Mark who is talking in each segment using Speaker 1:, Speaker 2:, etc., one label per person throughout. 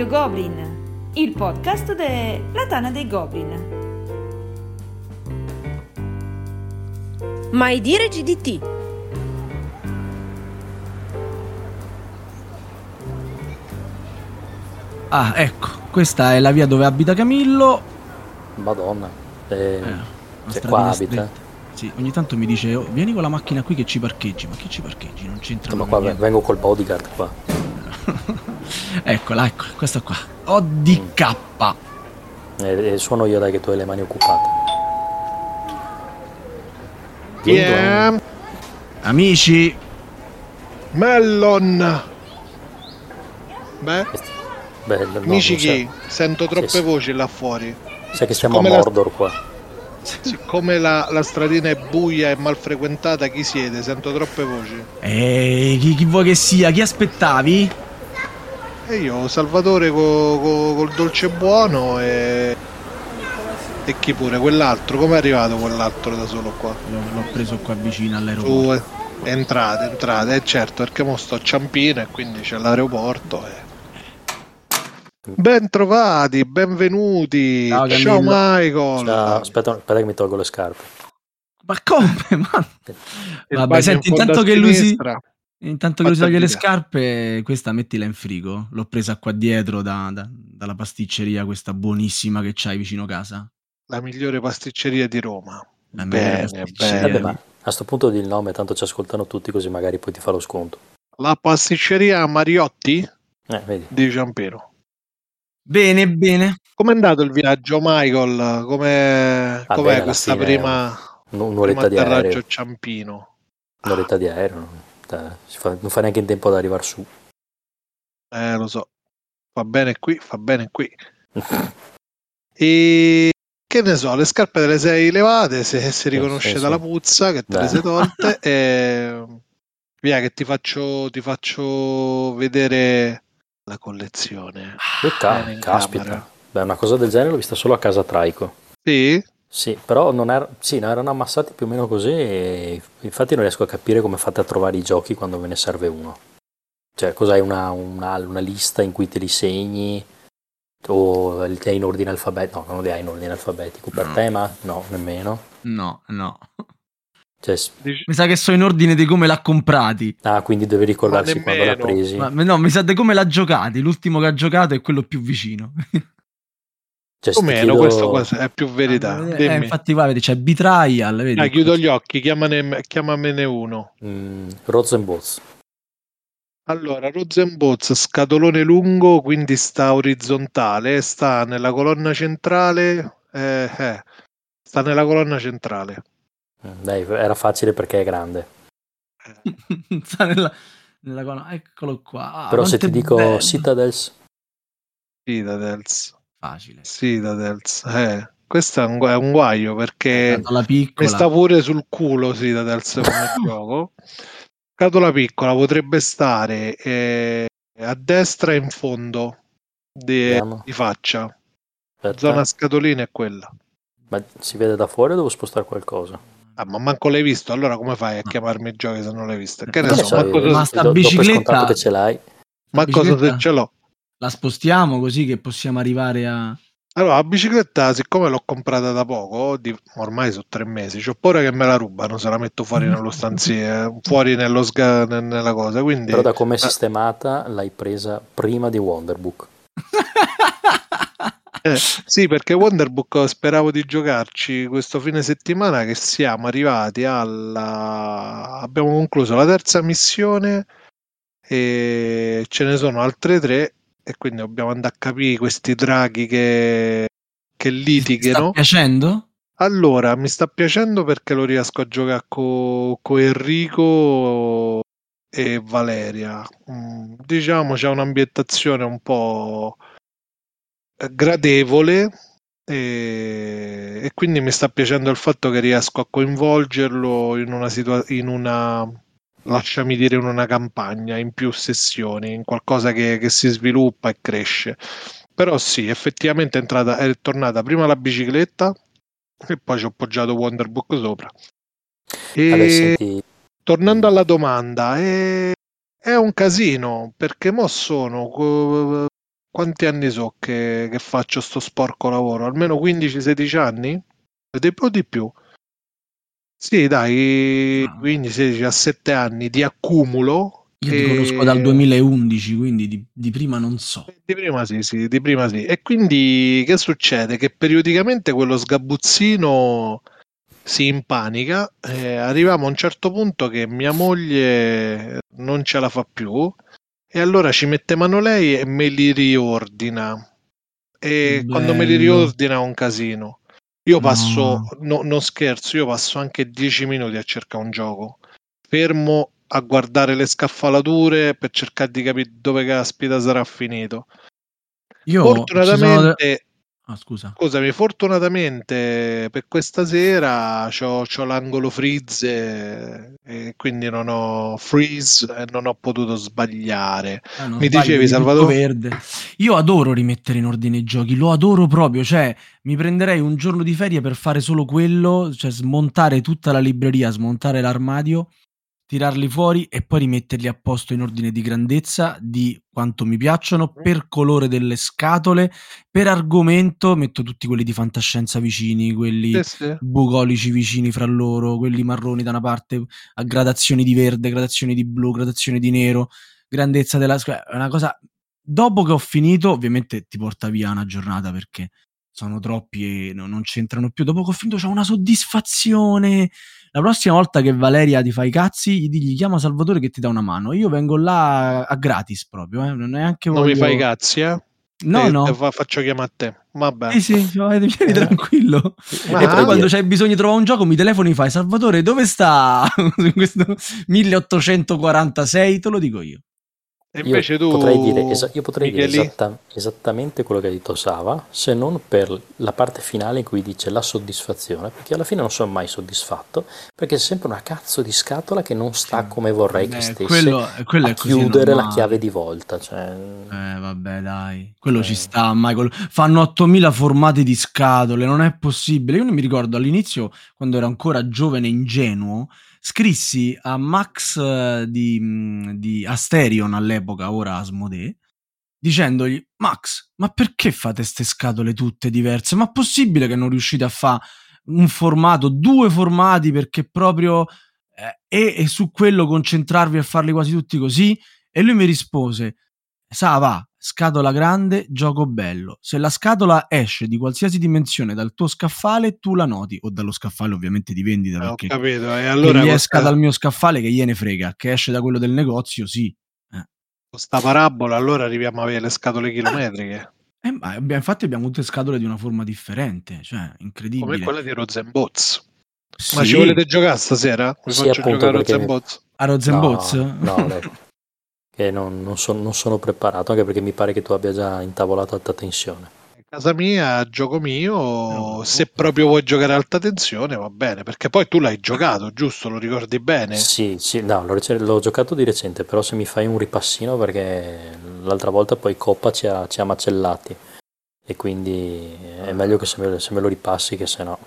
Speaker 1: Radio Goblin, il podcast della Tana dei Goblin.
Speaker 2: Mai dire GDT.
Speaker 3: Ah, ecco, questa è la via dove abita Camillo.
Speaker 4: Madonna. Eh,
Speaker 3: Eh, stradina
Speaker 4: qua abita.
Speaker 3: stretta. Sì, ogni tanto mi dice, "Oh, vieni con la macchina qui che ci parcheggi. Ma che ci parcheggi? Non c'entra
Speaker 4: Ma qua
Speaker 3: niente.
Speaker 4: vengo col bodyguard qua.
Speaker 3: Eccola, ecco, questa qua. ODK.
Speaker 4: E, e suono io dai che tu hai le mani occupate.
Speaker 5: Yeah,
Speaker 3: Amici,
Speaker 5: Mellon. Beh,
Speaker 4: Bello,
Speaker 5: amici chi? Sento troppe
Speaker 4: sì.
Speaker 5: voci là fuori.
Speaker 4: Sai che siamo
Speaker 5: Come
Speaker 4: a
Speaker 5: la-
Speaker 4: Mordor qua.
Speaker 5: Siccome la, la stradina è buia e mal frequentata, chi siete? Sento troppe voci.
Speaker 3: eh, chi, chi vuoi che sia? Chi aspettavi?
Speaker 5: E io, Salvatore co- co- col dolce buono e... E chi pure? Quell'altro? Come è arrivato quell'altro da solo qua?
Speaker 3: L'ho, l'ho preso qua vicino all'aeroporto.
Speaker 5: Su, entrate, entrate, eh certo, perché mo sto a Ciampino e quindi c'è l'aeroporto e... Ben trovati, benvenuti.
Speaker 3: Ciao,
Speaker 5: Ciao. Michael.
Speaker 4: Ciao, aspetta, aspetta che mi tolgo le scarpe.
Speaker 3: Ma come? Ma... Vabbè, senti,
Speaker 5: in
Speaker 3: intanto che lui si...
Speaker 5: sinistra.
Speaker 3: Intanto che si toglie le scarpe, questa mettila in frigo. L'ho presa qua dietro da- da- dalla pasticceria, questa buonissima che c'hai vicino casa.
Speaker 5: La migliore pasticceria di Roma.
Speaker 3: La
Speaker 5: Bene,
Speaker 3: pasticceria.
Speaker 5: bene.
Speaker 4: Vabbè, ma a sto punto di il nome, tanto ci ascoltano tutti, così magari poi ti fa lo sconto.
Speaker 5: La pasticceria Mariotti
Speaker 4: Eh, vedi.
Speaker 5: di Ciampino.
Speaker 3: Bene, bene.
Speaker 5: Com'è andato il viaggio, Michael? Com'è,
Speaker 4: Va
Speaker 5: com'è
Speaker 4: bene,
Speaker 5: questa
Speaker 4: fine,
Speaker 5: prima,
Speaker 4: Un- Un'oretta di
Speaker 5: atterraggio
Speaker 4: aereo.
Speaker 5: a Ciampino?
Speaker 4: Un'oretta di aereo. Si fa- non fa neanche in tempo ad arrivare su.
Speaker 5: Eh, lo so. Fa bene qui, fa bene qui. E che ne so, le scarpe te le sei levate, se si riconosce
Speaker 4: sì, sì.
Speaker 5: dalla puzza che te le
Speaker 4: Dai.
Speaker 5: sei tolte e via che ti faccio, ti faccio vedere la collezione.
Speaker 4: Eh,
Speaker 5: in
Speaker 4: caspita.
Speaker 5: camera.
Speaker 4: Beh, una cosa del genere l'ho vista solo a casa Traico.
Speaker 5: Sì?
Speaker 4: Sì, però non era, sì, no, erano ammassati più o meno così e infatti non riesco a capire come fate a trovare i giochi quando ve ne serve uno. Cioè, cos'hai una, una, una lista in cui te li segni o li hai in ordine alfabetico? No, non li hai in ordine alfabetico. Per
Speaker 3: No.
Speaker 4: te, ma no, nemmeno.
Speaker 3: No, no.
Speaker 4: Cioè,
Speaker 3: Mi sa che so in ordine di come l'ha comprati.
Speaker 4: ah, quindi devi ricordarsi quando l'ha presi.
Speaker 3: Ma, no, mi sa di come l'ha giocati. L'ultimo che ha giocato è quello più vicino.
Speaker 4: Cioè, se
Speaker 5: o meno,
Speaker 4: chiedo-
Speaker 5: questo è più verità.
Speaker 3: Eh,
Speaker 5: Dimmi.
Speaker 3: infatti, va, vedi, c'è Betrayal. Vedi,
Speaker 5: Dai, chiudo gli occhi, chiamane- chiamamene uno.
Speaker 4: Mm, Rosenboz.
Speaker 5: Allora, Rosenboz, scatolone lungo, quindi sta orizzontale, sta nella colonna centrale. eh, eh, sta nella colonna centrale.
Speaker 4: Mm, Dai, era facile perché è grande.
Speaker 3: Sta nella, nella colonna- Eccolo qua. Ah,
Speaker 4: Però se
Speaker 3: quanto
Speaker 4: ti dico
Speaker 3: bello.
Speaker 4: Citadels,
Speaker 5: Citadels.
Speaker 3: Facile.
Speaker 5: Citadels. Eh, questo è un, è un guaio perché mi sta pure sul culo Citadels come gioco. Scatola piccola potrebbe stare eh, a destra in fondo di, di faccia.
Speaker 4: Aspetta.
Speaker 5: Zona scatolina è quella.
Speaker 4: ma si vede da fuori o devo spostare qualcosa?
Speaker 5: Ah, ma manco l'hai visto, allora come fai a chiamarmi giochi se non l'hai visto? Che ne
Speaker 3: Ma
Speaker 5: so,
Speaker 4: sai,
Speaker 5: manco,
Speaker 3: ma
Speaker 5: se,
Speaker 3: sta bicicletta-
Speaker 4: che ce l'hai.
Speaker 5: manco se
Speaker 3: bicicletta-
Speaker 5: ce l'ho.
Speaker 3: La spostiamo così che possiamo arrivare a.
Speaker 5: Allora, la bicicletta, siccome l'ho comprata da poco, di- ormai sono tre mesi, c'ho paura che me la rubano se la metto fuori nello stanziere, fuori nello sga- ne- nella cosa. Quindi,
Speaker 4: Però da come è
Speaker 5: Ah.
Speaker 4: sistemata l'hai presa prima di Wonderbook.
Speaker 5: Eh, sì, perché Wonderbook speravo di giocarci questo fine settimana che siamo arrivati alla... abbiamo concluso la terza missione e ce ne sono altre tre e quindi dobbiamo andare a capire questi draghi che, che
Speaker 3: Ti sta
Speaker 5: litighano.
Speaker 3: piacendo?
Speaker 5: Allora, mi sta piacendo perché lo riesco a giocare con Enrico e Valeria. Mm, diciamo c'è un'ambientazione un po' gradevole e, e quindi mi sta piacendo il fatto che riesco a coinvolgerlo in una situazione, in una, lasciami dire, in una campagna, in più sessioni, in qualcosa che, che si sviluppa e cresce. Però sì, effettivamente è, entrata, è tornata prima la bicicletta e poi ci ho appoggiato Wonderbook sopra. E
Speaker 4: Vabbè,
Speaker 5: tornando alla domanda, è, è un casino perché mo sono quanti anni so che, che faccio sto sporco lavoro? Almeno 15-16 anni? Ed è di più. Sì, dai,
Speaker 3: Ah.
Speaker 5: 15-17 anni di accumulo.
Speaker 3: Io ti
Speaker 5: e-
Speaker 3: conosco dal 2011, quindi di, di prima non so.
Speaker 5: Di prima sì, sì, di prima sì. E quindi che succede? Che periodicamente quello sgabuzzino si impanica. eh, arriviamo a un certo punto che mia moglie non ce la fa più e allora ci mette mano lei e me li riordina. E quando me li
Speaker 3: Bello.
Speaker 5: riordina è un casino. Io
Speaker 3: No.
Speaker 5: passo, no, non scherzo, io passo anche 10 minuti a cercare un gioco. Fermo a guardare le scaffalature per cercare di capire dove caspita sarà finito.
Speaker 3: Io ci sono de-
Speaker 5: Fortunatamente,
Speaker 3: Ah, scusa.
Speaker 5: scusami, fortunatamente per questa sera c'ho, c'ho l'angolo freeze e quindi non ho freeze e non ho potuto sbagliare.
Speaker 3: Non
Speaker 5: Mi dicevi, Salvatore?
Speaker 3: verde. Io adoro rimettere in ordine i giochi, lo adoro proprio, cioè mi prenderei un giorno di ferie per fare solo quello, cioè smontare tutta la libreria, smontare l'armadio, tirarli fuori e poi rimetterli a posto in ordine di grandezza, di quanto mi piacciono, per colore delle scatole, per argomento, metto tutti quelli di fantascienza vicini, quelli
Speaker 5: Sì, sì.
Speaker 3: bucolici vicini fra loro, quelli marroni da una parte, a gradazioni di verde, gradazioni di blu, gradazioni di nero, grandezza della squadra. È una cosa. Dopo che ho finito, ovviamente ti porta via una giornata perché sono troppi e no- non c'entrano più. Dopo che ho finito, c'ho una soddisfazione. La prossima volta che Valeria ti fa i cazzi, gli digli chiama Salvatore che ti dà una mano. Io vengo là a gratis proprio, eh, non neanche
Speaker 5: Non
Speaker 3: voglio...
Speaker 5: mi fai i cazzi, eh?
Speaker 3: No,
Speaker 5: Te-
Speaker 3: no.
Speaker 5: fa- faccio chiamare a te. Vabbè.
Speaker 3: Sì, sì, vai, vieni
Speaker 5: Eh.
Speaker 3: tranquillo.
Speaker 5: Ma
Speaker 3: e poi quando c'hai bisogno di trovare un gioco, mi telefoni e fai Salvatore, dove sta questo 1846? Te lo dico io.
Speaker 5: E
Speaker 4: Io
Speaker 5: invece tu,
Speaker 4: potrei dire, esa- io potrei dire esatta- esattamente quello che ha detto Sava, se non per la parte finale in cui dice la soddisfazione, perché alla fine non sono mai soddisfatto, perché c'è sempre una cazzo di scatola che non sta
Speaker 3: Sì.
Speaker 4: come vorrei
Speaker 3: Beh,
Speaker 4: che stesse
Speaker 3: quello, quello
Speaker 4: a
Speaker 3: è
Speaker 4: chiudere la chiave di volta. Cioè,
Speaker 3: Eh, vabbè, dai, quello
Speaker 4: Eh.
Speaker 3: ci sta, Michael. Fanno 8000 formati di scatole, non è possibile. Io non mi ricordo all'inizio, quando ero ancora giovane e ingenuo, scrissi a Max eh, di, mh, di Asterion all'epoca, ora Asmodee, dicendogli: Max, ma perché fate ste scatole tutte diverse? Ma possibile che non riuscite a fare un formato, due formati perché proprio eh, e su quello concentrarvi a farli quasi tutti così? E lui mi rispose: Sa, va, scatola grande, gioco bello. Se la scatola esce di qualsiasi dimensione dal tuo scaffale, tu la noti. O dallo scaffale, ovviamente, di vendita.
Speaker 5: Eh, ho
Speaker 3: perché
Speaker 5: capito. E
Speaker 3: che
Speaker 5: allora
Speaker 3: gli
Speaker 5: con
Speaker 3: esca dal mio scaffale, che gliene frega. Che esce da quello del negozio, sì.
Speaker 5: con sta parabola, allora arriviamo a avere le scatole chilometriche,
Speaker 3: Eh, ma abbiamo- infatti, abbiamo tutte scatole di una forma differente. Cioè,
Speaker 5: come
Speaker 3: incredibile.
Speaker 5: quella di Rosenboz.
Speaker 3: Sì.
Speaker 5: Ma ci volete giocare stasera? Vi
Speaker 4: Sì,
Speaker 5: faccio
Speaker 4: appunto,
Speaker 5: giocare a
Speaker 4: perché-
Speaker 5: Rosenboz?
Speaker 3: a Rosenboz?
Speaker 4: No, no, che non, non son- non sono preparato, anche perché mi pare che tu abbia già intavolato alta tensione.
Speaker 5: Casa mia, gioco mio.
Speaker 3: No.
Speaker 5: Se proprio vuoi giocare alta tensione, va bene. Perché poi tu l'hai giocato, giusto? Lo ricordi bene?
Speaker 4: Sì, sì, no, l'ho, rec- l'ho giocato di recente, però se mi fai un ripassino perché l'altra volta poi Coppa ci ha, ci ha macellati e quindi è meglio che se me, se me lo ripassi che se no.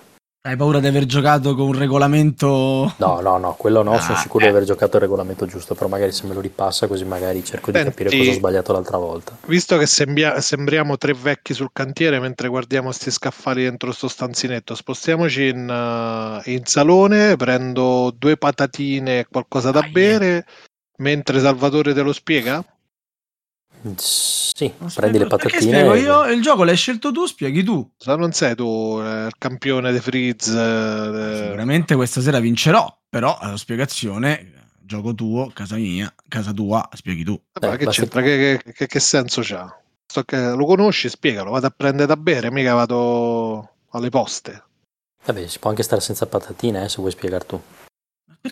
Speaker 3: Hai paura di aver giocato con un regolamento.
Speaker 4: No, no, no, quello no, sono
Speaker 3: Ah,
Speaker 4: sicuro di
Speaker 3: eh.
Speaker 4: aver giocato il regolamento giusto, però magari se me lo ripassa così magari cerco di
Speaker 5: Senti-
Speaker 4: capire cosa ho sbagliato l'altra volta.
Speaker 5: Visto che sembia- sembriamo tre vecchi sul cantiere mentre guardiamo sti scaffali dentro sto stanzinetto, spostiamoci in, eh, in salone, prendo due patatine e qualcosa da
Speaker 3: Dai.
Speaker 5: bere, mentre Salvatore te lo spiega?
Speaker 4: Sì,
Speaker 3: Non
Speaker 4: prendi le
Speaker 3: spiego-
Speaker 4: patatine.
Speaker 3: spiego io? Il gioco l'hai scelto tu, spieghi tu.
Speaker 5: Se non sei tu eh, il campione di Freeze. eh,
Speaker 3: Sicuramente questa sera vincerò, però la spiegazione, gioco tuo, casa mia, casa tua, spieghi tu.
Speaker 4: Eh,
Speaker 5: che
Speaker 4: basta-
Speaker 5: c'entra? Che, che- che- che senso c'ha? Sto che- lo conosci? Spiegalo, vado a prendere da bere, mica vado alle poste.
Speaker 4: Vabbè, si può anche stare senza patatine, eh, se vuoi spiegare tu.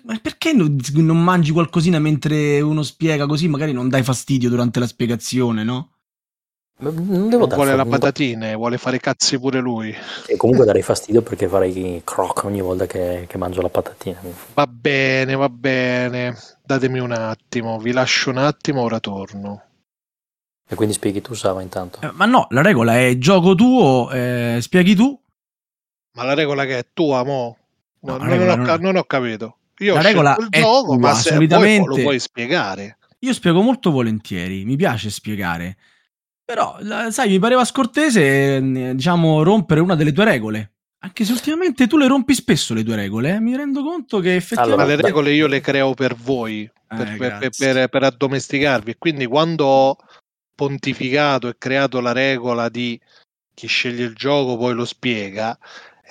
Speaker 3: Ma perché non, non mangi qualcosina mentre uno spiega così? Magari non dai fastidio durante la spiegazione, no?
Speaker 4: Ma Non devo
Speaker 5: Non
Speaker 4: dar
Speaker 5: vuole la patatine, vuole fare cazzi pure lui.
Speaker 4: E comunque darei fastidio perché farei croc ogni volta che, che mangio la patatina.
Speaker 5: Va bene, va bene. Datemi un attimo, vi lascio un attimo, ora torno.
Speaker 4: E quindi spieghi tu, Sava, intanto.
Speaker 3: Eh, ma no, la regola è gioco tuo, eh, spieghi tu.
Speaker 5: Ma la regola che è tua, mo?
Speaker 3: No,
Speaker 5: No, non, ho,
Speaker 3: non
Speaker 5: non ho capito. Io
Speaker 3: La regola
Speaker 5: il
Speaker 3: è
Speaker 5: gioco,
Speaker 3: tua,
Speaker 5: ma se
Speaker 3: solitamente-
Speaker 5: vuoi lo puoi spiegare.
Speaker 3: Io spiego molto volentieri, mi piace spiegare. Però, sai, mi pareva scortese, diciamo, rompere una delle tue regole. Anche se ultimamente tu le rompi spesso le tue regole, eh? mi rendo conto che effettivamente...
Speaker 5: Allora, le regole io le creo per voi, per, eh, per, per, per addomesticarvi. Quindi quando ho pontificato e creato la regola di chi sceglie il gioco poi lo spiega,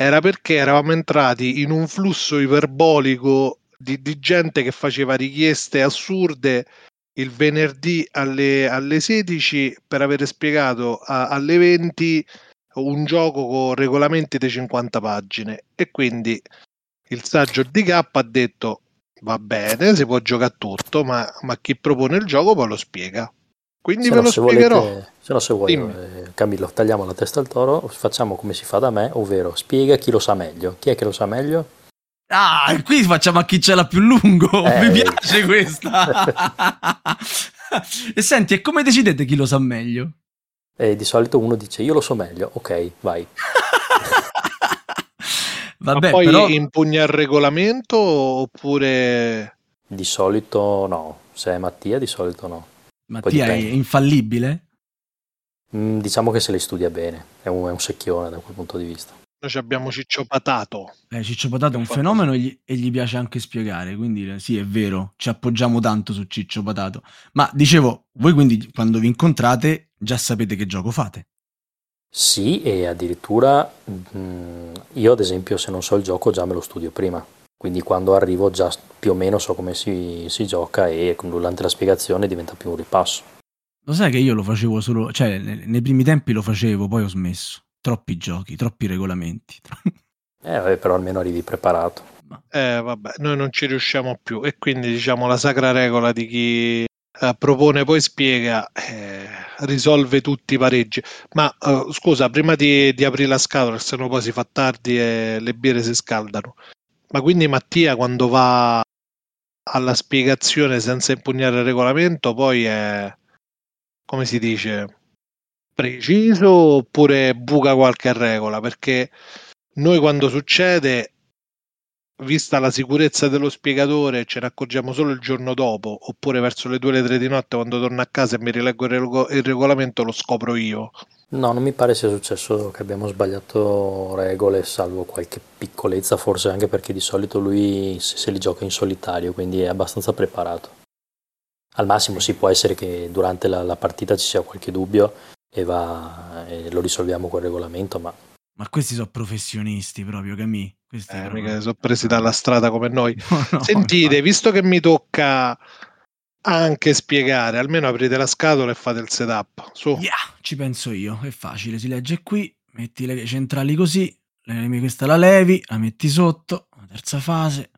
Speaker 5: era perché eravamo entrati in un flusso iperbolico di, di gente che faceva richieste assurde il venerdì alle, alle 16 per avere spiegato a, alle 20 un gioco con regolamenti di 50 pagine e quindi il saggio DK ha detto va bene, si può giocare tutto, ma, ma chi propone il gioco poi lo spiega. Quindi se ve lo spiegherò.
Speaker 4: Volete, se no, se vuoi, eh, Camillo, tagliamo la testa al toro, facciamo come si fa da me, ovvero spiega chi lo sa meglio. Chi è che lo sa meglio?
Speaker 3: Ah, qui facciamo a chi ce l'ha più lungo. Eh, Mi piace questa. e senti, e come decidete chi lo sa meglio?
Speaker 4: E di solito uno dice io lo so meglio, ok, vai.
Speaker 5: Vabbè, Ma poi però... impugna il regolamento oppure...
Speaker 4: Di solito no, se è Mattia di solito no.
Speaker 3: Mattia è infallibile?
Speaker 4: Mm, diciamo che se le studia bene, è un, è un secchione da quel punto di vista.
Speaker 5: Noi abbiamo Ciccio Patato.
Speaker 3: Eh, Ciccio Patato è un fenomeno e gli, e gli, piace anche spiegare, quindi sì, è vero, ci appoggiamo tanto su Ciccio Patato. Ma dicevo, voi quindi quando vi incontrate già sapete che gioco fate?
Speaker 4: Sì, e addirittura mh, mm, io ad esempio se non so il gioco già me lo studio prima, quindi quando arrivo già più o meno so come si, si gioca e durante la spiegazione diventa più un ripasso.
Speaker 3: Lo sai che io lo facevo solo, cioè nei primi tempi lo facevo, poi ho smesso troppi giochi, troppi regolamenti.
Speaker 4: Eh, vabbè, però almeno arrivi preparato.
Speaker 5: Eh, vabbè, noi non ci riusciamo più e quindi diciamo la sacra regola di chi eh, propone poi spiega eh, risolve tutti i pareggi. Ma uh, scusa, prima di, di, aprire la scatola, se no poi si fa tardi e le birre si scaldano. Ma quindi Mattia quando va alla spiegazione senza impugnare il regolamento poi è come si dice preciso oppure buca qualche regola? Perché noi quando succede, vista la sicurezza dello spiegatore, ce ne accorgiamo solo il giorno dopo, oppure verso le 2 o le 3 di notte quando torno a casa e mi rileggo il, il regolamento lo scopro io.
Speaker 4: No, non mi pare sia successo che abbiamo sbagliato regole, salvo qualche piccolezza, forse anche perché di solito lui se li gioca in solitario, quindi è abbastanza preparato. Al massimo si sì, può essere che durante la, la partita ci sia qualche dubbio e, va, e lo risolviamo col regolamento, ma...
Speaker 3: Ma questi sono professionisti proprio, Camì. Questi
Speaker 5: eh, proprio... mica sono presi dalla strada come noi. No, no, Sentite, no. visto che mi tocca anche spiegare, almeno aprite la scatola e fate il setup. Su.
Speaker 3: Yeah, ci penso io, è facile, si legge qui, metti le centrali così, questa la levi, la metti sotto, la terza fase,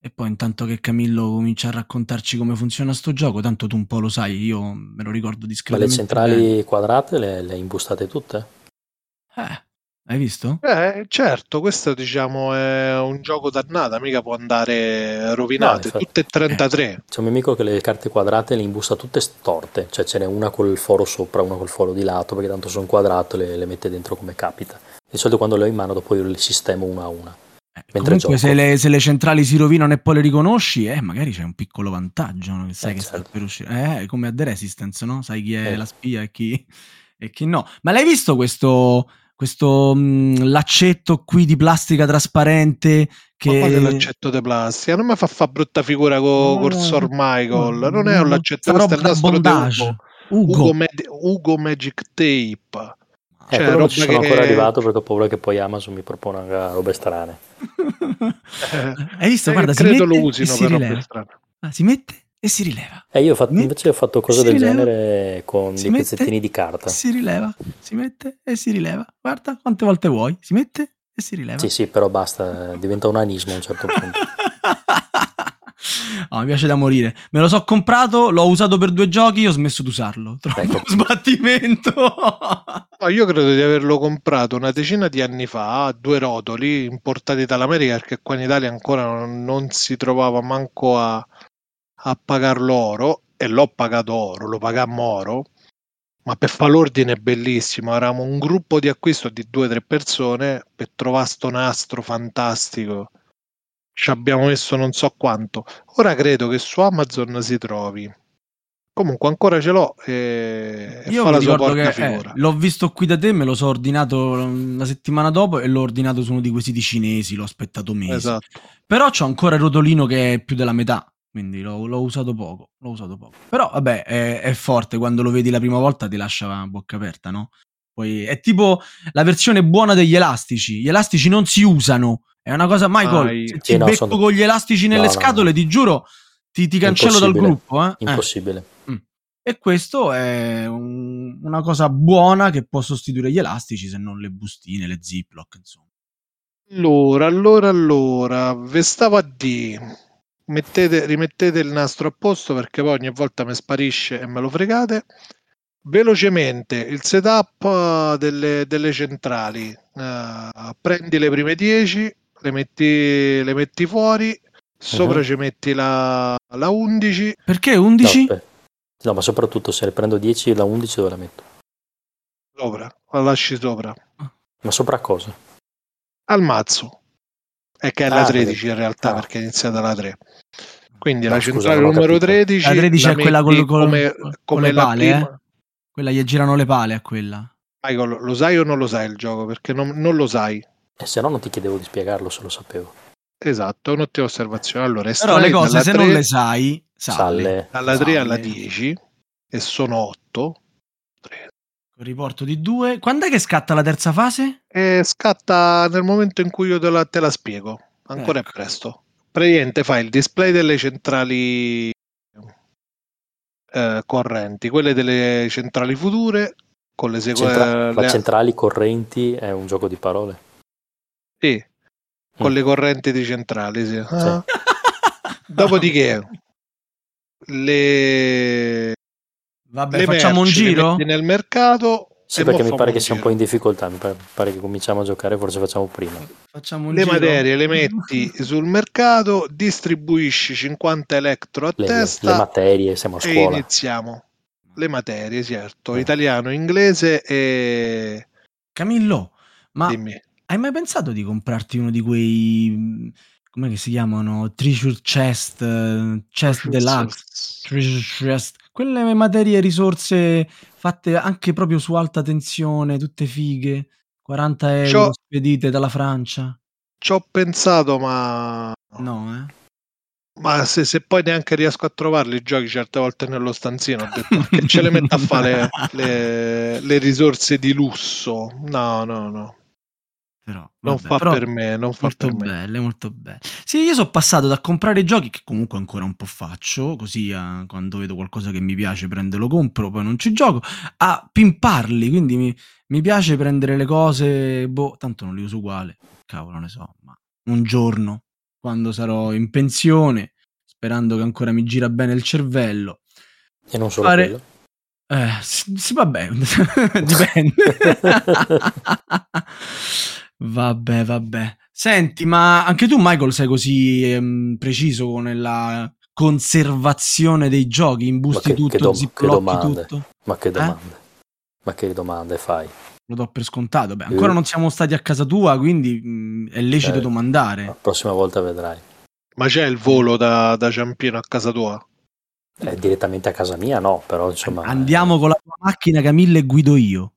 Speaker 3: e poi intanto che Camillo comincia a raccontarci come funziona sto gioco, tanto tu un po' lo sai, io me lo ricordo discretamente.
Speaker 4: Ma le centrali bene. quadrate le, le imbustate tutte?
Speaker 3: Eh, hai visto?
Speaker 5: Eh, certo, questo diciamo è un gioco dannato, mica può andare rovinato, no, tutte e 33. Eh,
Speaker 4: c'è un mio amico che le carte quadrate le imbusta tutte storte, cioè ce n'è una col foro sopra, una col foro di lato, perché tanto sono quadrato e le, le mette dentro come capita. Di solito quando le ho in mano dopo io le sistemo una a una.
Speaker 3: Eh, comunque se le, se le, centrali si rovinano e poi le riconosci, eh, magari c'è un piccolo vantaggio, no? sai eh, che certo. sta per uscire. Eh, come a The Resistance, no? Sai chi è eh. la spia e chi, e chi no. Ma l'hai visto questo, questo mh, mm, laccetto qui di plastica trasparente? Che... Ma
Speaker 5: quale laccetto di plastica? Non mi fa fa brutta figura con no, Sor Michael. No, non è un laccetto, questo è il nastro di Ugo. Ugo. Ugo, Mag- Ugo Magic Tape.
Speaker 4: Eh, cioè, non ci sono che... ancora arrivato perché ho paura che poi Amazon mi proponga robe strane.
Speaker 3: Eh, Hai visto? Eh, Guarda, si mette lo usino si rileva. Ah, si mette e si rileva.
Speaker 4: Eh, io ho fatto, invece ho fatto cose del rileva. genere con si dei pezzettini di carta.
Speaker 3: Si rileva, si mette e si rileva. Guarda quante volte vuoi, si mette e si rileva.
Speaker 4: Sì, sì, però basta, diventa un anismo a un certo punto.
Speaker 3: Oh, mi piace da morire. Me lo so comprato, l'ho usato per due giochi, ho smesso di usarlo. Troppo ecco. sbattimento.
Speaker 5: no, io credo di averlo comprato una decina di anni fa, a due rotoli, importati dall'America, perché qua in Italia ancora non, non si trovava manco a, a pagarlo oro. E l'ho pagato oro, lo pagammo oro. Ma per fare l'ordine è bellissimo. Eravamo un gruppo di acquisto di due o tre persone per trovare sto nastro fantastico ci abbiamo messo non so quanto. Ora credo che su Amazon si trovi Comunque ancora ce l'ho e, e
Speaker 3: Io
Speaker 5: fa
Speaker 3: mi
Speaker 5: la sua
Speaker 3: ricordo
Speaker 5: porca
Speaker 3: che eh, l'ho visto qui da te, me lo so ordinato una settimana dopo e l'ho ordinato su uno di quei siti cinesi, l'ho aspettato mesi.
Speaker 5: Esatto.
Speaker 3: Però c'ho ancora il rotolino che è più della metà, quindi l'ho, l'ho usato poco, l'ho usato poco. Però vabbè, è, è forte, quando lo vedi la prima volta ti lascia a bocca aperta, no? Poi è tipo la versione buona degli elastici. Gli elastici non si usano. È una cosa, Michael,
Speaker 5: Mai.
Speaker 3: se ti
Speaker 4: Sì, no,
Speaker 3: becco
Speaker 4: sono-
Speaker 3: con gli elastici nelle
Speaker 4: No, no,
Speaker 3: scatole, ti giuro, ti, ti cancello dal gruppo. Eh? Eh.
Speaker 4: Impossibile.
Speaker 3: E questo è un- una cosa buona che può sostituire gli elastici, se non le bustine, le ziploc, insomma.
Speaker 5: Allora, allora, allora, ve stavo a dire, mettete, rimettete il nastro a posto perché poi ogni volta mi sparisce e me lo fregate. Velocemente, il setup eh, delle, delle centrali. Eh, prendi le prime 10, le metti, le metti fuori, sopra
Speaker 4: Mhm.
Speaker 5: ci metti la, la 11,
Speaker 3: Perché
Speaker 4: No,
Speaker 3: 11?
Speaker 4: aspetta. No, ma soprattutto se ne prendo 10, la 11 dove la metto?
Speaker 5: sopra, la lasci sopra,
Speaker 4: Ma sopra cosa?
Speaker 5: al mazzo. E che è la
Speaker 4: Ah,
Speaker 5: 13 in realtà
Speaker 4: ah.
Speaker 5: perché è iniziata la 3. Quindi
Speaker 4: No,
Speaker 5: la
Speaker 4: scusa,
Speaker 5: centrale
Speaker 4: ho
Speaker 5: numero
Speaker 4: capito.
Speaker 5: 13,
Speaker 3: La 13 è quella col- col-
Speaker 5: come,
Speaker 3: con
Speaker 5: come
Speaker 3: le
Speaker 5: la
Speaker 3: pale,
Speaker 5: prima.
Speaker 3: eh? Quella gli girano le pale a quella.
Speaker 5: Michael, lo sai o non lo sai il gioco? Perché non, non lo sai.
Speaker 4: E se no non ti chiedevo di spiegarlo se lo sapevo.
Speaker 5: Esatto, è un'ottima osservazione. Allora,
Speaker 3: Però le cose, se
Speaker 5: 3
Speaker 3: non le sai, salle.
Speaker 4: Salle.
Speaker 5: dalla 3 alla
Speaker 3: Salle.
Speaker 5: 10 e sono 8
Speaker 3: Con riporto di 2. Quando è che scatta la terza fase?
Speaker 5: e scatta nel momento in cui io te la, te la spiego. Ancora
Speaker 3: Ecco.
Speaker 5: è presto. Praticamente fai il display delle centrali eh, correnti, quelle delle centrali future con le
Speaker 4: Centra-
Speaker 5: sequenze
Speaker 4: ma centrali correnti è un gioco di parole.
Speaker 5: Sì, con
Speaker 4: Mm.
Speaker 5: le correnti di centrali, sì. Ah. Dopodiché le,
Speaker 3: Vabbè,
Speaker 5: le
Speaker 3: facciamo un giro?
Speaker 5: metti nel mercato
Speaker 4: Sì,
Speaker 5: e
Speaker 4: perché mi pare che sia un po' in difficoltà. Mi pare, pare che cominciamo a giocare, forse facciamo prima.
Speaker 3: Facciamo un
Speaker 5: le
Speaker 3: giro?
Speaker 5: materie le metti sul mercato, distribuisci 50 elettro a
Speaker 4: Le,
Speaker 5: testa
Speaker 4: le materie, siamo a
Speaker 5: e
Speaker 4: scuola.
Speaker 5: iniziamo. Le materie, certo,
Speaker 4: Eh.
Speaker 5: italiano, inglese e
Speaker 3: Camillo, ma
Speaker 5: dimmi.
Speaker 3: hai mai pensato di comprarti uno di quei... come si chiamano? Treasure chest, eh, chest deluxe, treasure chest. Quelle materie risorse fatte anche proprio su alta tensione, tutte fighe. 40 euro
Speaker 5: C'ho-
Speaker 3: spedite dalla Francia.
Speaker 5: Ci ho pensato, ma
Speaker 3: No, eh?
Speaker 5: Ma se, se poi neanche riesco a trovarli i giochi certe volte nello stanzino, ho detto "Ma che ce le metto a fare le, le risorse di lusso? No, no, no.
Speaker 3: Però,
Speaker 5: Non
Speaker 3: vabbè,
Speaker 5: fa
Speaker 3: però
Speaker 5: per me, non fa
Speaker 3: molto
Speaker 5: per me.
Speaker 3: belle, molto belle. Sì, io sono passato da comprare giochi, che comunque ancora un po' faccio, così eh, quando vedo qualcosa che mi piace prendo lo compro, poi non ci gioco, a pimparli, quindi mi, mi piace prendere le cose, boh, tanto non li uso uguale, cavolo ne so, ma un giorno, quando sarò in pensione, sperando che ancora mi gira bene il cervello,
Speaker 4: E non solo
Speaker 3: Fare-
Speaker 4: quello.
Speaker 3: eh, sì, sì, vabbè, dipende. vabbè, vabbè. Senti, ma anche tu, Michael, sei così ehm, preciso nella conservazione dei giochi? Imbusti
Speaker 4: Ma che- che
Speaker 3: tutto,
Speaker 4: dom- che
Speaker 3: zipplocchi
Speaker 4: domande.
Speaker 3: tutto?
Speaker 4: Ma che
Speaker 3: Eh?
Speaker 4: domande? Ma che domande fai?
Speaker 3: Lo do per scontato. Beh, ancora
Speaker 4: Eh.
Speaker 3: non siamo stati a casa tua, quindi mh, è lecito
Speaker 4: Eh,
Speaker 3: domandare.
Speaker 4: La prossima volta vedrai.
Speaker 5: Ma c'è il volo da, da Ciampino a casa tua?
Speaker 4: Eh, direttamente a casa mia no, però insomma...
Speaker 3: Andiamo con la tua macchina, Camilla, e guido io.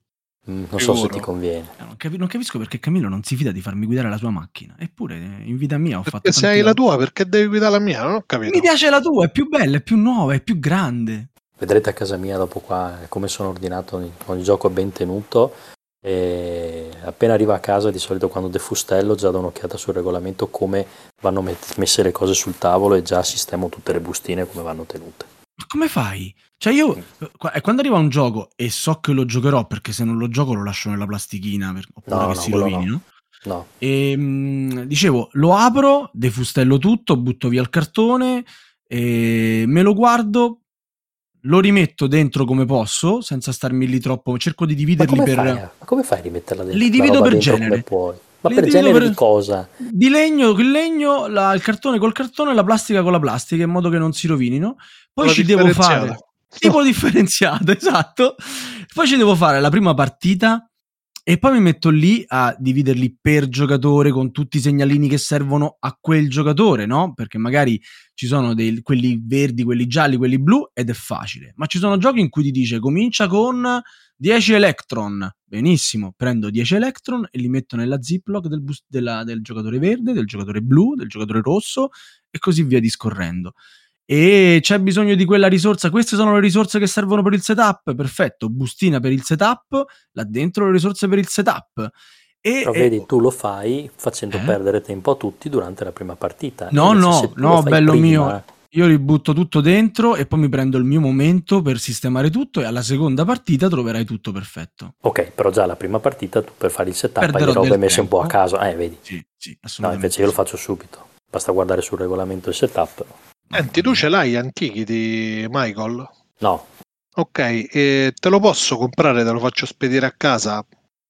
Speaker 4: Mm, non so se ti conviene.
Speaker 3: Eh, Non, capi- non capisco perché Camillo non si fida di farmi guidare la sua macchina. Eppure, in vita mia ho fatto.
Speaker 5: Perché se
Speaker 3: tanti
Speaker 5: hai la tua, perché devi guidare la mia? Non ho capito.
Speaker 3: Mi piace la tua, è più bella, è più nuova, è più grande.
Speaker 4: Vedrete a casa mia dopo qua come sono ordinato, ogni, ogni gioco è ben tenuto e appena arriva a casa di solito quando defustello già do un'occhiata sul regolamento come vanno met- messe le cose sul tavolo e già sistemo tutte le bustine come vanno tenute.
Speaker 3: Ma come fai? Cioè io, eh, qua- quando arriva un gioco e so che lo giocherò perché se non lo gioco lo lascio nella plastichina per, oppure
Speaker 4: No,
Speaker 3: che
Speaker 4: no,
Speaker 3: si rovini,
Speaker 4: no.
Speaker 3: no? E mh, dicevo, lo apro, defustello tutto, butto via il cartone, me lo guardo, lo rimetto dentro come posso, senza starmi lì troppo, cerco di dividerli
Speaker 4: come,
Speaker 3: per...
Speaker 4: fai, ma come fai a rimetterla dentro?
Speaker 3: Li divido per genere.
Speaker 4: Ma
Speaker 3: Li
Speaker 4: per genere
Speaker 3: per-
Speaker 4: di cosa?
Speaker 3: Di legno, il legno, la- il cartone col cartone, la plastica con la plastica, in modo che non si rovinino. Poi ci devo fare tipo differenziato, esatto. Poi ci devo fare la prima partita E poi mi metto lì a dividerli per giocatore con tutti i segnalini che servono a quel giocatore, no? Perché magari ci sono dei, quelli verdi, quelli gialli, quelli blu ed è facile. Ma ci sono giochi in cui ti dice comincia con 10 electron. Benissimo, prendo 10 electron e li metto nella ziplock del, bus- della, del giocatore verde, del giocatore blu, del giocatore rosso e così via discorrendo e c'è bisogno di quella risorsa. Queste sono le risorse che servono per il setup. Perfetto, bustina per il setup, là dentro le risorse per il setup.
Speaker 4: E, Però vedi, tu lo fai facendo eh? perdere tempo a tutti durante la prima partita.
Speaker 3: No, no, no, bello prima, mio. Io li butto tutto dentro e poi mi prendo il mio momento per sistemare tutto e alla seconda partita troverai tutto perfetto.
Speaker 4: Ok, però già la prima partita tu per fare il setup Perderò hai le robe messe tempo. un po' a caso. Eh, vedi.
Speaker 3: Sì, sì,
Speaker 4: no, invece io lo faccio subito. Basta guardare sul regolamento il setup.
Speaker 5: Senti, tu ce l'hai antichi di Michael?
Speaker 4: No.
Speaker 5: Ok, eh, te lo posso comprare, te lo faccio spedire a casa,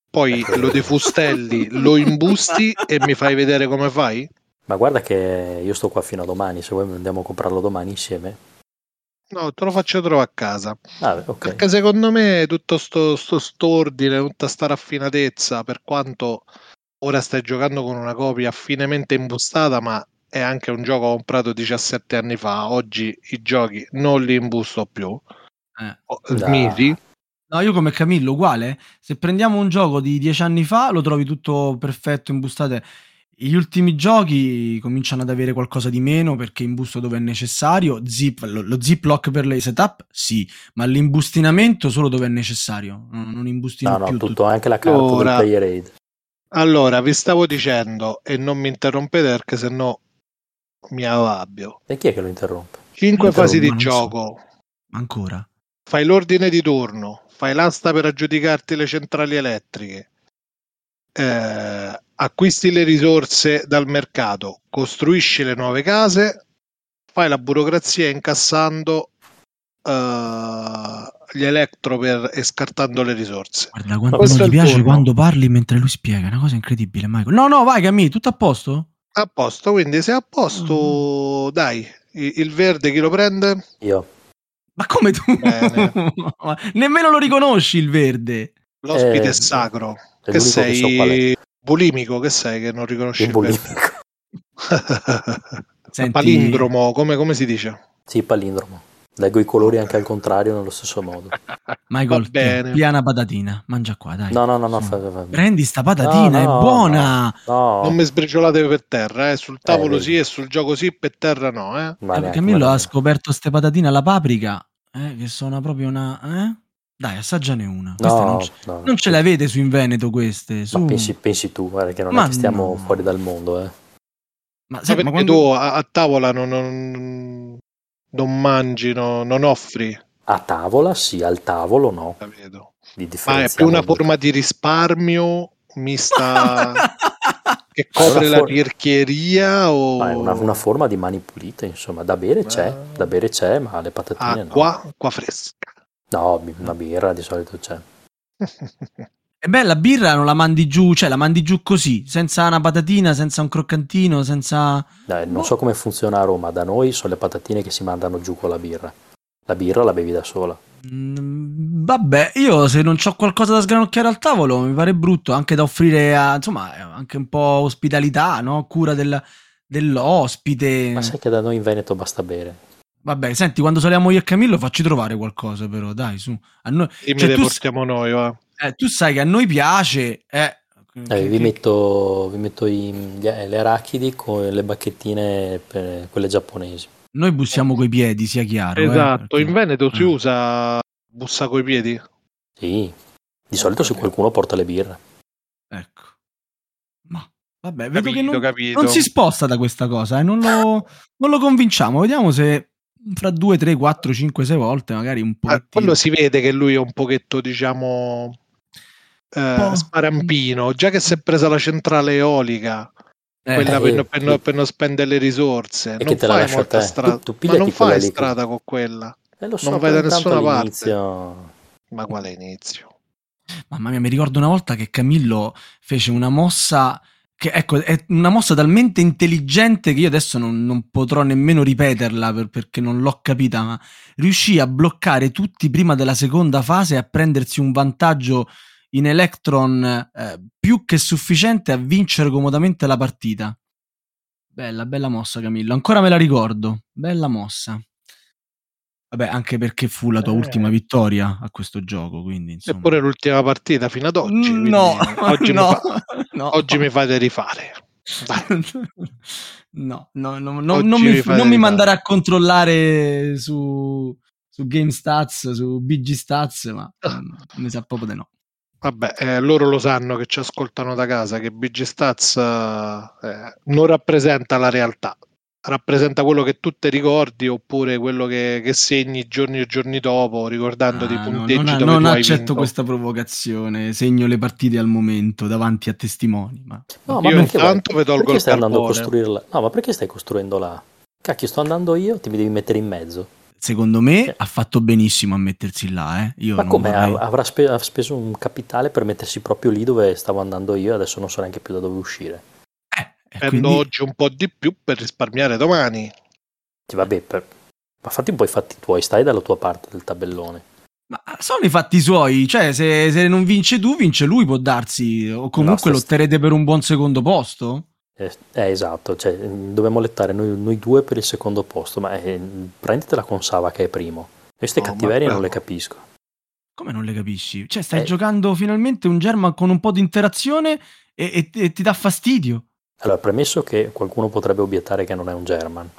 Speaker 5: poi ecco. lo defustelli, lo imbusti e mi fai vedere come fai?
Speaker 4: Ma guarda che io sto qua fino a domani, se vuoi andiamo a comprarlo domani insieme.
Speaker 5: No, te lo faccio trovare a casa.
Speaker 4: Ah, okay.
Speaker 5: Perché secondo me tutto sto, sto stordine, tutta sta raffinatezza, per quanto ora stai giocando con una copia finemente imbustata, ma è anche un gioco comprato 17 anni fa. Oggi i giochi non li imbusto più.
Speaker 3: Eh. Misi. No, io come Camillo, uguale. Se prendiamo un gioco di 10 anni fa, lo trovi tutto perfetto, imbustate. Gli ultimi giochi cominciano ad avere qualcosa di meno perché imbusto dove è necessario. Zip, lo, lo zip lock per le setup, sì, ma l'imbustinamento solo dove è necessario. Non, non imbustino
Speaker 4: no, no,
Speaker 3: più
Speaker 4: tutto, tutto. anche la carta Ora, del player aid.
Speaker 5: Allora, vi stavo dicendo, e non mi interrompete perché sennò mi arrabbio.
Speaker 4: E chi è che lo interrompe?
Speaker 5: Cinque fasi di gioco. So.
Speaker 3: Ancora.
Speaker 5: Fai l'ordine di turno, fai l'asta per aggiudicarti le centrali elettriche, eh, acquisti le risorse dal mercato, costruisci le nuove case, fai la burocrazia incassando uh, gli elettro per, e scartando le risorse.
Speaker 3: Guarda quanto non ti piace turno. quando parli mentre lui spiega, è una cosa incredibile, Michael. No, no, vai Camille, tutto a posto?
Speaker 5: A posto, quindi se è a posto, mm. dai, il verde chi lo prende?
Speaker 4: Io.
Speaker 3: Ma come tu? Nemmeno lo riconosci il verde.
Speaker 5: L'ospite eh, è sacro. È che sei che so bulimico, che sei che non riconosci il, il verde? Senti... Palindromo, come, come si dice?
Speaker 4: Sì, palindromo. Leggo i colori anche al contrario nello stesso modo.
Speaker 3: Michael, bene. piana patatina, mangia qua, dai.
Speaker 4: No, no, no, no fa, fa.
Speaker 3: Prendi sta patatina, no, no, è buona.
Speaker 5: No, non mi sbriciolate per terra, eh. sul tavolo eh, sì e sul gioco sì, per terra no, eh.
Speaker 3: Ma eh, Camillo ha scoperto ste patatine alla paprika, eh, che sono proprio una, eh? Dai, assaggiane una. No, non, ce, no, non ce le avete su in Veneto queste. Su...
Speaker 4: Pensi, pensi, tu, guarda che non ma è che stiamo no. fuori dal mondo, eh.
Speaker 5: Ma, sai, ma quando... tu a, a tavola non, non, non mangi, no, non offri.
Speaker 4: A tavola sì, al tavolo no.
Speaker 5: La vedo. Ma è più una forma di risparmio mista che copre la for- tirchieria o...
Speaker 4: Ma è una, una, forma di mani pulite, insomma, da bere c'è, da bere c'è, ma le patatine
Speaker 5: acqua,
Speaker 4: no.
Speaker 5: Acqua fresca.
Speaker 4: No, una birra di solito c'è.
Speaker 3: E beh, la birra non la mandi giù, cioè la mandi giù così, senza una patatina, senza un croccantino, senza...
Speaker 4: Dai, non so come funziona a Roma, da noi sono le patatine che si mandano giù con la birra. La birra la bevi da sola.
Speaker 3: Mm, vabbè, io se non ho qualcosa da sgranocchiare al tavolo mi pare brutto, anche da offrire a, insomma, anche un po' ospitalità, no? Cura del, dell'ospite.
Speaker 4: Ma sai che da noi in Veneto basta bere.
Speaker 3: Vabbè, senti, quando saliamo io e Camillo facci trovare qualcosa però, dai, su. A noi...
Speaker 5: E cioè, me le portiamo s- noi, va.
Speaker 3: Eh, tu sai che a noi piace. Eh,
Speaker 4: eh, vi, metto, vi metto i, le arachidi con le bacchettine per quelle giapponesi.
Speaker 3: Noi bussiamo coi piedi, sia chiaro.
Speaker 5: Eh, esatto, eh, perché... in Veneto si usa bussa coi piedi?
Speaker 4: Sì, di solito se qualcuno porta le birre.
Speaker 3: Ecco. Ma vabbè, vedo capito, che non, non, si sposta da questa cosa, eh, non, lo, non lo convinciamo. Vediamo se fra due, tre, quattro, cinque, sei volte magari un po'. Ah,
Speaker 5: quello si vede che lui è un pochetto, diciamo eh, sparampino, già che si è presa la centrale eolica, eh, quella eh, per, per, non, per, non spendere le risorse, non fai molta strada, tu, tu ma non fai strada con quella,
Speaker 4: eh, so,
Speaker 5: non vai da nessuna parte. Ma quale inizio?
Speaker 3: Mamma mia, mi ricordo una volta che Camillo fece una mossa che ecco, è una mossa talmente intelligente che io adesso non, non potrò nemmeno ripeterla per, perché non l'ho capita, ma riuscì a bloccare tutti prima della seconda fase e a prendersi un vantaggio in Electron eh, più che sufficiente a vincere comodamente la partita. Bella, bella mossa Camillo, ancora me la ricordo, bella mossa. Vabbè, anche perché fu la tua
Speaker 5: Eh.
Speaker 3: ultima vittoria a questo gioco, quindi insomma.
Speaker 5: Eppure l'ultima partita fino ad oggi.
Speaker 3: Mm, no,
Speaker 5: oggi,
Speaker 3: no,
Speaker 5: mi fa-
Speaker 3: no.
Speaker 5: oggi mi fate rifare.
Speaker 3: No, no, no, no, non,
Speaker 5: mi
Speaker 3: non mi mandare a controllare su, su GameStats, su BG Stats, ma
Speaker 5: Ah.
Speaker 3: mm, mi sa proprio di no.
Speaker 5: Vabbè, eh, loro lo sanno che ci ascoltano da casa che BG Stats eh, non rappresenta la realtà, rappresenta quello che tu ti ricordi oppure quello che, che segni giorni e giorni dopo, ricordandoti i
Speaker 3: Ah, no,
Speaker 5: punteggi
Speaker 3: non,
Speaker 5: dove
Speaker 3: non
Speaker 5: hai
Speaker 3: accetto
Speaker 5: vinto.
Speaker 3: questa provocazione, segno le partite al momento davanti a testimoni. Ma...
Speaker 4: No, ma
Speaker 5: Io
Speaker 4: perché,
Speaker 5: intanto vi tolgo
Speaker 4: perché
Speaker 5: il
Speaker 4: stai andando a
Speaker 5: carbone.
Speaker 4: costruire la... No, ma perché stai costruendo la... Cacchio, sto andando io, ti mi devi mettere in mezzo.
Speaker 3: Secondo me
Speaker 4: Eh.
Speaker 3: ha fatto benissimo a mettersi là. Eh. Io
Speaker 4: Ma
Speaker 3: non
Speaker 4: come?
Speaker 3: vorrei-
Speaker 4: Av- Avrà spe- ha speso un capitale per mettersi proprio lì dove stavo andando io, adesso non so neanche più da dove uscire.
Speaker 3: Eh,
Speaker 5: Spendo
Speaker 3: quindi-
Speaker 5: oggi un po' di più per risparmiare domani.
Speaker 4: Sì, Vabbè, per... ma fatti un po' i fatti tuoi, stai dalla tua parte del tabellone.
Speaker 3: Ma sono i fatti suoi, cioè se, se non vince tu, vince lui, può darsi, o comunque
Speaker 4: No, sta-
Speaker 3: lotterete per un buon secondo posto.
Speaker 4: Eh, eh, esatto, cioè, dobbiamo lottare noi, noi due per il secondo posto, ma eh, prenditela con Sava che è primo. Queste
Speaker 5: ma
Speaker 4: cattiverie non le capisco.
Speaker 3: Come non le capisci? Cioè stai
Speaker 4: Eh.
Speaker 3: giocando finalmente un German con un po' di interazione e, e- e ti dà fastidio.
Speaker 4: Allora, premesso che qualcuno potrebbe obiettare che non è un German.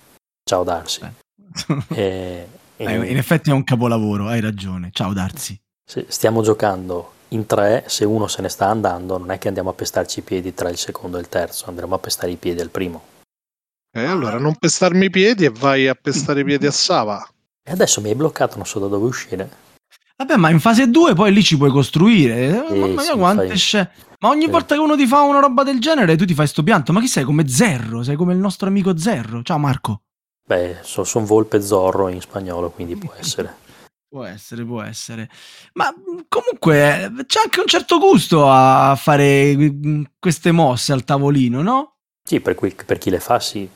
Speaker 4: Ciao Darcy.
Speaker 3: Eh. Eh, in effetti è un capolavoro, hai ragione. Ciao Darsi.
Speaker 4: stiamo giocando in tre, se uno se ne sta andando, non è che andiamo a pestarci i piedi tra il secondo e il terzo, andremo a pestare i piedi al primo.
Speaker 5: E allora non pestarmi i piedi e vai a pestare i piedi a Sava.
Speaker 4: E adesso mi hai bloccato, non so da dove uscire.
Speaker 3: Vabbè, ma in fase 2 poi lì ci puoi costruire. Eh,
Speaker 4: Sì,
Speaker 3: Mamma mia,
Speaker 4: sì,
Speaker 3: quante
Speaker 4: fai-
Speaker 3: sce- Ma ogni
Speaker 4: Sì.
Speaker 3: volta che uno ti fa una roba del genere, tu ti fai sto pianto. Ma chi sei? Come Zerro? Sei come il nostro amico Zerro. Ciao Marco.
Speaker 4: Beh, sono volpe zorro in spagnolo, quindi può essere.
Speaker 3: Può essere, può essere. Ma mh, comunque eh, c'è anche un certo gusto a fare mh, queste mosse al tavolino, no?
Speaker 4: Sì, per, cui- per chi le fa sì.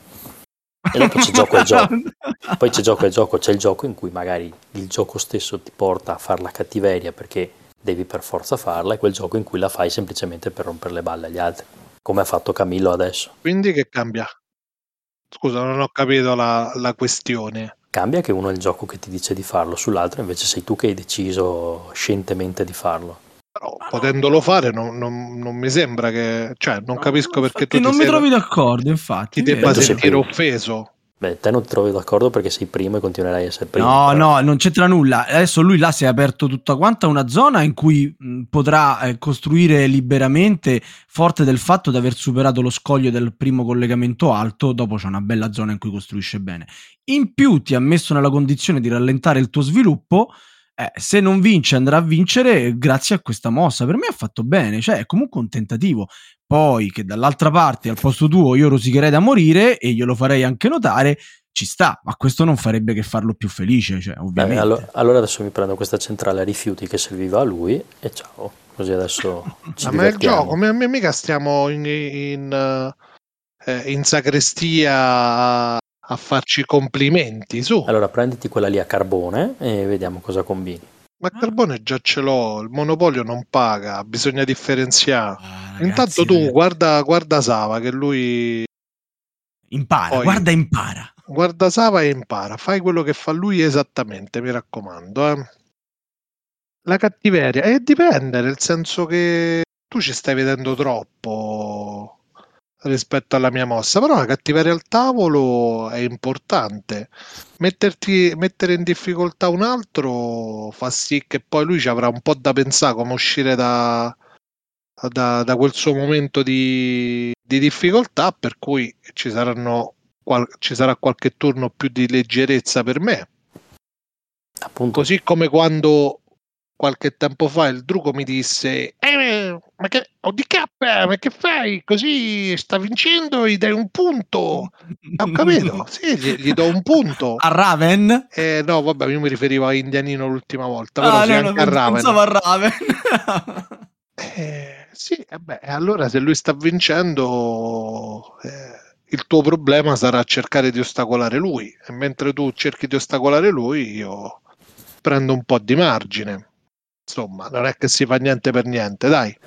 Speaker 4: E dopo c'è gioco e gioco. Poi c'è gioco e gioco, c'è il gioco in cui magari il gioco stesso ti porta a fare la cattiveria perché devi per forza farla e quel gioco in cui la fai semplicemente per rompere le balle agli altri, come ha fatto Camillo adesso.
Speaker 5: Quindi che cambia? Scusa, non ho capito la, la questione.
Speaker 4: Cambia che uno è il gioco che ti dice di farlo, sull'altro invece sei tu che hai deciso scientemente di farlo.
Speaker 5: Però
Speaker 3: no.
Speaker 5: potendolo fare non, non- non mi sembra che... Cioè, non capisco perché tu
Speaker 3: non mi
Speaker 5: sei-
Speaker 3: trovi d'accordo, infatti.
Speaker 5: ti debba sentire offeso.
Speaker 4: Beh, te non ti trovi d'accordo perché sei primo e continuerai a essere primo.
Speaker 3: No,
Speaker 4: però-
Speaker 3: no, non c'entra nulla. Adesso lui là si è aperto tutta quanta una zona in cui mh, potrà eh, costruire liberamente, forte del fatto di aver superato lo scoglio del primo collegamento alto. Dopo c'è una bella zona in cui costruisce bene. In più ti ha messo nella condizione di rallentare il tuo sviluppo. Eh, se non vince, andrà a vincere grazie a questa mossa. Per me ha fatto bene, cioè è comunque un tentativo. Poi che dall'altra parte, al posto tuo, io rosicherei da morire e glielo farei anche notare, ci sta, ma questo non farebbe che farlo più felice, cioè,
Speaker 4: Beh,
Speaker 3: ovviamente.
Speaker 4: allo- allora adesso mi prendo questa centrale a rifiuti che serviva a lui e ciao. Così adesso ci
Speaker 5: Ma, ma è il gioco, mi- mica stiamo in, in, eh, in sacrestia a, farci complimenti, su.
Speaker 4: Allora prenditi quella lì a carbone e vediamo cosa combini.
Speaker 5: Ma carbone già ce l'ho, il monopolio non paga, bisogna differenziare.
Speaker 3: Ah, ragazzi,
Speaker 5: Intanto tu guarda, guarda Sava che lui
Speaker 3: impara,
Speaker 5: poi-
Speaker 3: guarda, impara.
Speaker 5: guarda Sava e impara, fai quello che fa lui esattamente, mi raccomando. eh. La cattiveria, e dipende, nel senso che tu ci stai vedendo troppo rispetto alla mia mossa, però la cattiveria al tavolo è importante. Metterti, mettere in difficoltà un altro fa sì che poi lui ci avrà un po' da pensare come uscire da, da, da quel suo momento di, di difficoltà, per cui ci saranno qual- ci sarà qualche turno più di leggerezza per me.
Speaker 4: Appunto,
Speaker 5: Così come quando qualche tempo fa il Drugo mi disse: eh, Ma che ODK, ma che fai? Così sta vincendo, gli dai un punto. Ho capito? Sì, gli, gli do un punto.
Speaker 3: A Raven?
Speaker 5: Eh, no, vabbè, io mi riferivo a Indianino l'ultima volta, però
Speaker 3: Ah,
Speaker 5: sì,
Speaker 3: no, no,
Speaker 5: a Raven.
Speaker 3: pensavo a Raven.
Speaker 5: Eh, sì, eh beh, allora se lui sta vincendo, eh, il tuo problema sarà cercare di ostacolare lui, e mentre tu cerchi di ostacolare lui, io prendo un po' di margine. insomma, non è che si fa niente per niente, dai.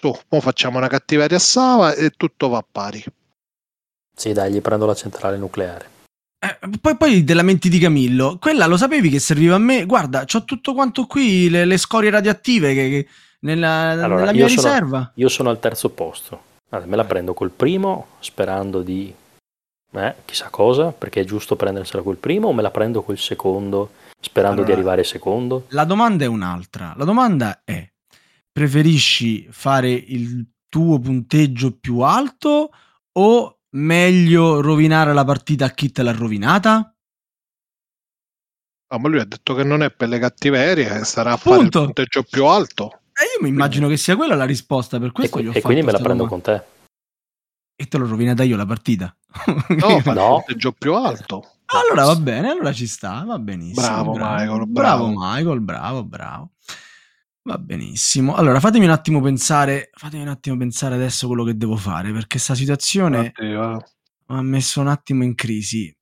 Speaker 5: Su, mo facciamo una cattiveria a Sava e tutto va a pari.
Speaker 4: Sì, dai, gli prendo la centrale nucleare.
Speaker 3: Eh, poi, poi te lamenti di Camillo. Quella lo sapevi che serviva a me? Guarda, c'ho tutto quanto qui, le, le scorie radioattive che, che nella,
Speaker 4: Allora,
Speaker 3: nella
Speaker 4: io
Speaker 3: mia
Speaker 4: sono-
Speaker 3: riserva.
Speaker 4: Io sono al terzo posto. Allora, me la prendo col primo, sperando di... Eh, chissà cosa, perché è giusto prendersela col primo, o me la prendo col secondo, sperando di
Speaker 3: Allora,
Speaker 4: arrivare secondo?
Speaker 3: La domanda è un'altra. La domanda è: preferisci fare il tuo punteggio più alto o meglio rovinare la partita a chi te l'ha rovinata?
Speaker 5: Ah, ma lui ha detto che non è per le cattiverie, che sarà a fare il
Speaker 3: Appunto.
Speaker 5: punteggio più alto.
Speaker 3: E io mi immagino che sia quella la risposta per
Speaker 4: E,
Speaker 3: questo. ho
Speaker 4: e quindi me la prendo
Speaker 3: domanda.
Speaker 4: con te.
Speaker 3: E te l'ho rovinata io la partita.
Speaker 5: No, fa il
Speaker 4: No.
Speaker 5: punteggio più alto.
Speaker 3: allora va bene, allora ci sta, va benissimo.
Speaker 5: Bravo, Michael,
Speaker 3: bravo
Speaker 5: bravo.
Speaker 3: Michael, bravo, bravo. Va benissimo. Allora fatemi un attimo pensare, fatemi un attimo pensare adesso quello che devo fare, perché questa situazione
Speaker 5: Oddio,
Speaker 3: mi ha messo un attimo in crisi.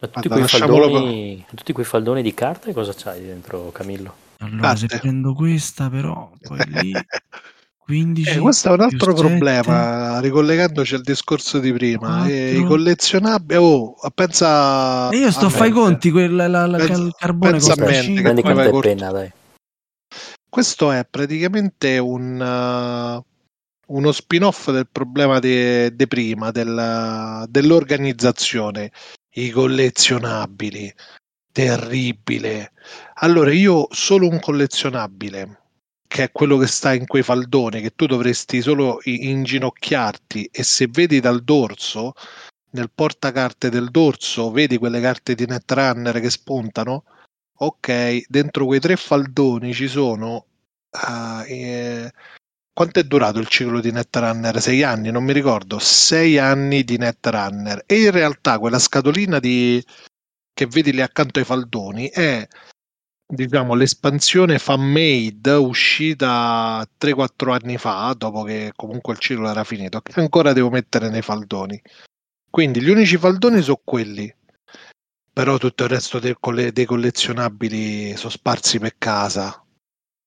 Speaker 4: Ma tutti,
Speaker 5: Guarda,
Speaker 4: quei faldoni, tutti quei faldoni di carte cosa c'hai dentro, Camillo?
Speaker 3: Allora, se
Speaker 5: Carte.
Speaker 3: prendo questa, però, poi lì 15.
Speaker 5: Eh, questo è un altro problema, ricollegandoci al discorso di prima. eh, I collezionabili, oh, pensa.
Speaker 3: E io sto a fare i
Speaker 5: mente.
Speaker 3: conti, quel, la, la-
Speaker 5: Pensa-
Speaker 3: il carbone
Speaker 5: pensa
Speaker 3: costa
Speaker 5: mente che
Speaker 3: 5.
Speaker 4: Prendi carta e penna, dai.
Speaker 5: Questo è praticamente un, uh, uno spin-off del problema di prima, della- dell'organizzazione. I collezionabili, terribile. Allora, io solo un collezionabile, che è quello che sta in quei faldoni, che tu dovresti solo inginocchiarti e se vedi dal dorso, nel portacarte del dorso, vedi quelle carte di Netrunner che spuntano? Ok, dentro quei tre faldoni ci sono. ah, eh, quanto è durato il ciclo di Netrunner? Sei anni, non mi ricordo. Sei anni di Netrunner. E in realtà quella scatolina di... che vedi lì accanto ai faldoni è diciamo l'espansione fan made uscita 3-4 anni fa, dopo che comunque il ciclo era finito, che ancora devo mettere nei faldoni. Quindi gli unici faldoni sono quelli. Però tutto il resto dei, colle- dei collezionabili sono sparsi per casa.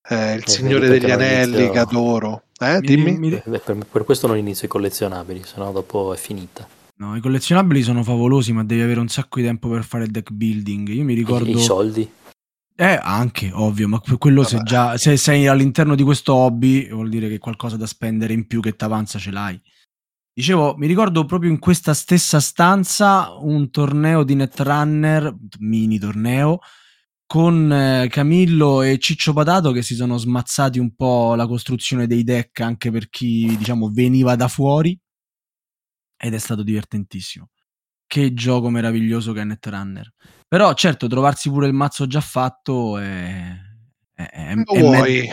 Speaker 5: Eh, il
Speaker 4: vedi
Speaker 5: Signore degli Anelli
Speaker 4: inizio-
Speaker 5: che adoro. Eh,
Speaker 3: Mi-
Speaker 5: dimmi.
Speaker 3: mi-
Speaker 4: Eh, Per, per questo non inizio i collezionabili, sennò dopo è finita.
Speaker 3: No, i collezionabili sono favolosi, ma devi avere un sacco di tempo per fare il deck building. Io mi
Speaker 4: I,
Speaker 3: ricordo.
Speaker 4: i soldi?
Speaker 3: Eh, anche, ovvio, ma que- quello se già se sei all'interno di questo hobby, vuol dire che qualcosa da spendere in più che t'avanza ce l'hai. Dicevo, mi ricordo proprio in questa stessa stanza un torneo di Netrunner, mini torneo, con eh, Camillo e Ciccio Patato che si sono smazzati un po' la costruzione dei deck anche per chi, diciamo, veniva da fuori ed è stato divertentissimo. Che gioco meraviglioso che è Netrunner. Però certo, trovarsi pure il mazzo già fatto è, è, è- è
Speaker 5: vuoi?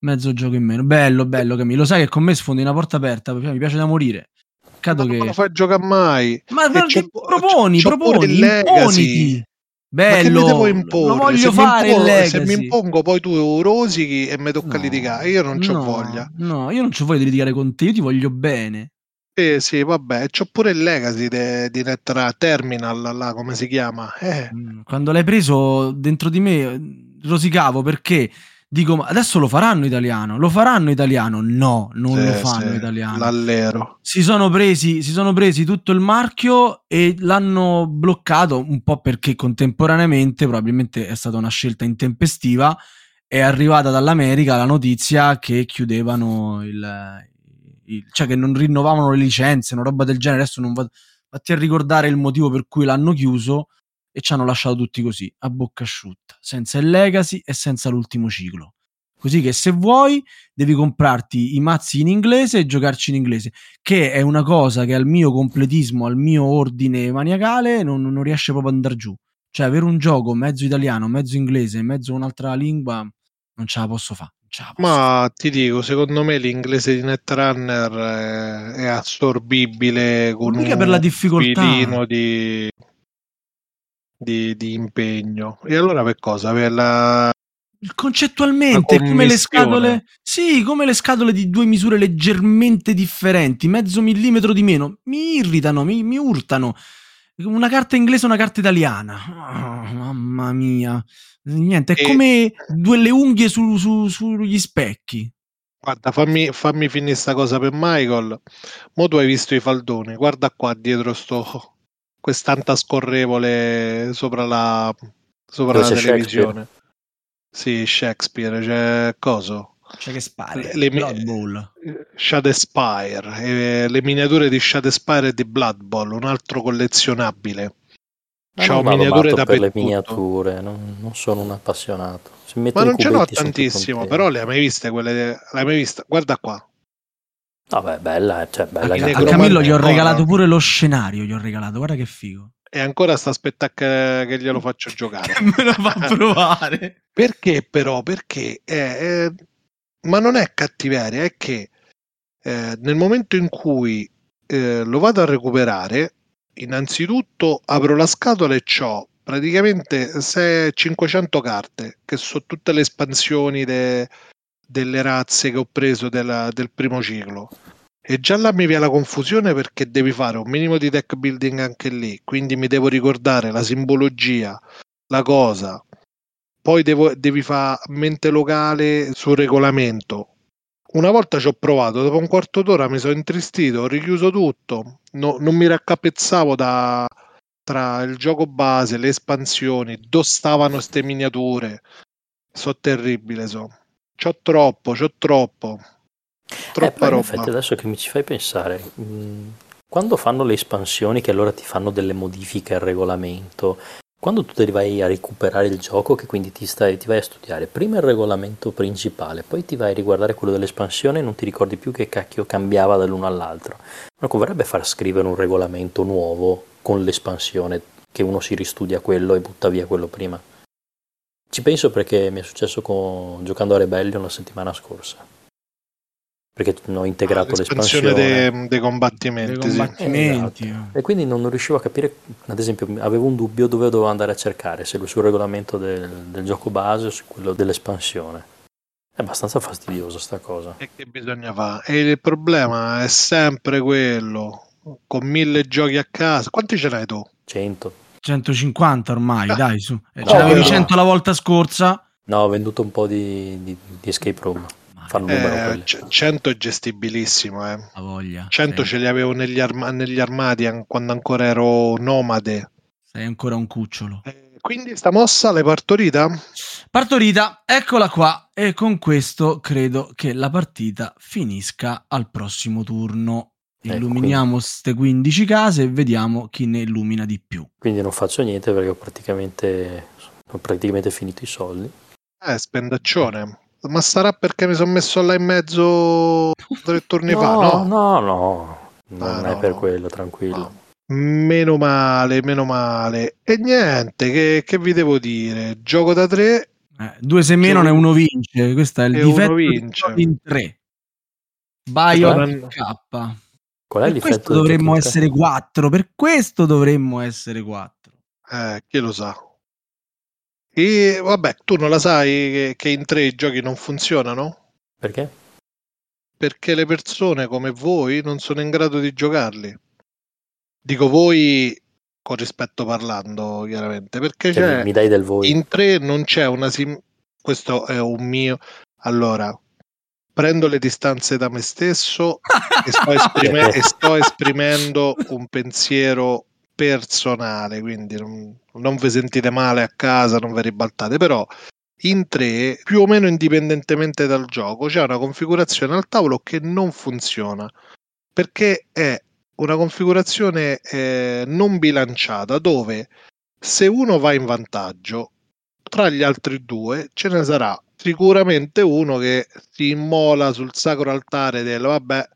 Speaker 3: Mezzo gioco in meno. Bello, bello Camillo. Sai che con me sfondi una porta aperta, mi piace da morire. Peccato
Speaker 5: Ma non
Speaker 3: che...
Speaker 5: lo fai giocare mai.
Speaker 3: Ma che proponi,
Speaker 5: c'ho
Speaker 3: proponi, imponiti.
Speaker 5: Che mi
Speaker 3: Bello,
Speaker 5: devo
Speaker 3: lo voglio
Speaker 5: se, mi
Speaker 3: fare
Speaker 5: impo- se mi impongo poi tu rosichi e mi tocca
Speaker 3: No,
Speaker 5: litigare. Io non c'ho
Speaker 3: no,
Speaker 5: voglia.
Speaker 3: No, io non c'ho voglia di litigare con te, io ti voglio bene.
Speaker 5: Sì, sì, vabbè, c'ho pure il Legacy de- di Netra Terminal, là, come si chiama? Eh,
Speaker 3: Mm, Quando l'hai preso dentro di me eh, rosicavo perché dico ma adesso lo faranno italiano, lo faranno italiano? No, non
Speaker 5: sì,
Speaker 3: lo fanno
Speaker 5: sì,
Speaker 3: italiano.
Speaker 5: L'allero.
Speaker 3: Si sono, presi, si sono presi tutto il marchio e l'hanno bloccato un po' perché contemporaneamente, probabilmente è stata una scelta intempestiva, è arrivata dall'America la notizia che chiudevano il, il- cioè che non rinnovavano le licenze, una roba del genere. Adesso non vado vatti a ricordare il motivo per cui l'hanno chiuso e ci hanno lasciato tutti così, a bocca asciutta, senza il legacy e senza l'ultimo ciclo. Così che se vuoi devi comprarti i mazzi in inglese e giocarci in inglese, che è una cosa che al mio completismo, al mio ordine maniacale non, non riesce proprio ad andare giù. Cioè avere un gioco mezzo italiano, mezzo inglese, mezzo un'altra lingua, non ce la posso fare.
Speaker 5: Ma ti dico, secondo me l'inglese di Netrunner è, è assorbibile con
Speaker 3: Mica
Speaker 5: un
Speaker 3: per la difficoltà.
Speaker 5: di, di, di impegno. E allora per cosa? Per la...
Speaker 3: Concettualmente, come le scatole, sì, come le scatole di due misure leggermente differenti, mezzo millimetro di meno, mi irritano, mi, mi urtano. una carta inglese e una carta italiana. Oh, mamma mia. Niente, è
Speaker 5: E-
Speaker 3: come due le unghie su- su- sugli specchi.
Speaker 5: Guarda, fammi, fammi finire sta cosa per Michael. Mo tu hai visto i faldoni, guarda qua dietro sto quest'anta scorrevole sopra la, sopra la televisione. Sì, Shakespeare, c'è coso?
Speaker 3: Cioè che spari.
Speaker 5: Le-
Speaker 3: Blood Bowl.
Speaker 5: Shadespire, eh, le miniature di Shadespire e di Blood Bowl, un altro collezionabile.
Speaker 4: Ma
Speaker 5: C'ho miniature
Speaker 4: matto per le miniature, non, non sono un appassionato.
Speaker 5: Ma non ce
Speaker 4: più
Speaker 5: tantissimo, però le hai mai viste quelle? L'hai mai vista? Guarda qua.
Speaker 4: Vabbè, bella, cioè, bella
Speaker 3: A, a Camillo gli ho regalato pure lo scenario. Gli ho regalato, guarda che figo.
Speaker 5: E ancora sta aspettando che, che glielo faccio giocare.
Speaker 3: me lo fa provare.
Speaker 5: Perché però? Perché eh, eh, ma non è cattiveria, è che eh, nel momento in cui eh, lo vado a recuperare, innanzitutto apro la scatola e ho praticamente se- 500 carte, che sono tutte le espansioni de- delle razze che ho preso della- del primo ciclo. E già là mi viene la confusione perché devi fare un minimo di deck building anche lì, quindi mi devo ricordare la simbologia, la cosa, poi devo- devi fare mente locale sul regolamento. Una volta ci ho provato, dopo un quarto d'ora mi sono intristito, ho richiuso tutto, no- non mi raccapezzavo da, tra il gioco base, le espansioni, dove stavano ste miniature. So terribile, so. C'ho troppo, c'ho troppo.
Speaker 4: Eh,
Speaker 5: Troppa
Speaker 4: in
Speaker 5: roba.
Speaker 4: effetti adesso che mi ci fai pensare, mh, quando fanno le espansioni che allora ti fanno delle modifiche al regolamento, quando tu te li vai a recuperare il gioco, che quindi ti, stai, ti vai a studiare prima il regolamento principale, poi ti vai a riguardare quello dell'espansione e non ti ricordi più che cacchio cambiava dall'uno all'altro. Non converrebbe far scrivere un regolamento nuovo con l'espansione, che uno si ristudia quello e butta via quello prima. Ci penso perché mi è successo con, giocando a Rebellion la settimana scorsa. Perché ho integrato
Speaker 5: Ah, l'espansione
Speaker 4: l'espansione.
Speaker 5: dei, dei combattimenti.
Speaker 3: Dei
Speaker 5: sì.
Speaker 3: combattimenti.
Speaker 4: E quindi non riuscivo a capire, ad esempio, avevo un dubbio dove dovevo andare a cercare, se sul regolamento del, del gioco base o su quello dell'espansione. È abbastanza fastidiosa sta cosa.
Speaker 5: E che bisogna fare? E il problema è sempre quello. Con mille giochi a casa. Quanti ce n'hai tu?
Speaker 4: 100.
Speaker 3: 150 ormai,
Speaker 5: Ah.
Speaker 3: dai, su. Eh, Ce
Speaker 5: quello-
Speaker 3: 100 la volta scorsa.
Speaker 4: No, ho venduto un po' di, di- di escape room. Fanno numero
Speaker 5: Eh, c- 100 è gestibilissimo. Eh.
Speaker 3: La voglia.
Speaker 5: 100
Speaker 3: Sei,
Speaker 5: ce li avevo negli, arma- negli armadi an- quando ancora ero nomade.
Speaker 3: sei ancora un cucciolo.
Speaker 5: Eh, quindi sta mossa l'hai partorita?
Speaker 3: Partorita, eccola qua. E con questo credo che la partita finisca al prossimo turno.
Speaker 4: Ecco,
Speaker 3: Illuminiamo queste 15 case e vediamo chi ne illumina di più.
Speaker 4: Quindi non faccio niente perché ho praticamente, ho praticamente finito i soldi.
Speaker 5: Eh, spendaccione. Ma sarà perché mi sono messo là in mezzo tre turni fa,
Speaker 4: no,
Speaker 5: no?
Speaker 4: no, no, non
Speaker 5: Ah,
Speaker 4: è
Speaker 5: no,
Speaker 4: per
Speaker 5: no.
Speaker 4: quello, tranquillo.
Speaker 5: No. Meno male, meno male. E niente, che, che vi devo dire? Gioco da tre
Speaker 3: Eh, due se meno
Speaker 5: Gioco-
Speaker 3: e uno vince. Questo è il
Speaker 5: E uno
Speaker 3: difetto in tre. Biot
Speaker 5: Saranno-
Speaker 3: K.
Speaker 4: Qual è
Speaker 3: Per questo dovremmo essere 4. Per questo dovremmo essere 4.
Speaker 5: Eh, chi lo sa. E vabbè, tu non la sai che, che in tre i giochi non funzionano?
Speaker 4: Perché?
Speaker 5: Perché le persone come voi non sono in grado di giocarli. Dico voi con rispetto parlando, chiaramente, perché
Speaker 4: Cioè, mi dai del voi.
Speaker 5: in tre non c'è una sim... Questo è un mio... Allora, prendo le distanze da me stesso e sto, esprime- e sto esprimendo un pensiero personale, quindi non, non vi sentite male a casa, non vi ribaltate, però in tre, più o meno indipendentemente dal gioco, c'è una configurazione al tavolo che non funziona perché è una configurazione eh, non bilanciata dove se uno va in vantaggio tra gli altri due ce ne sarà sicuramente uno che si immola sul sacro altare del vabbè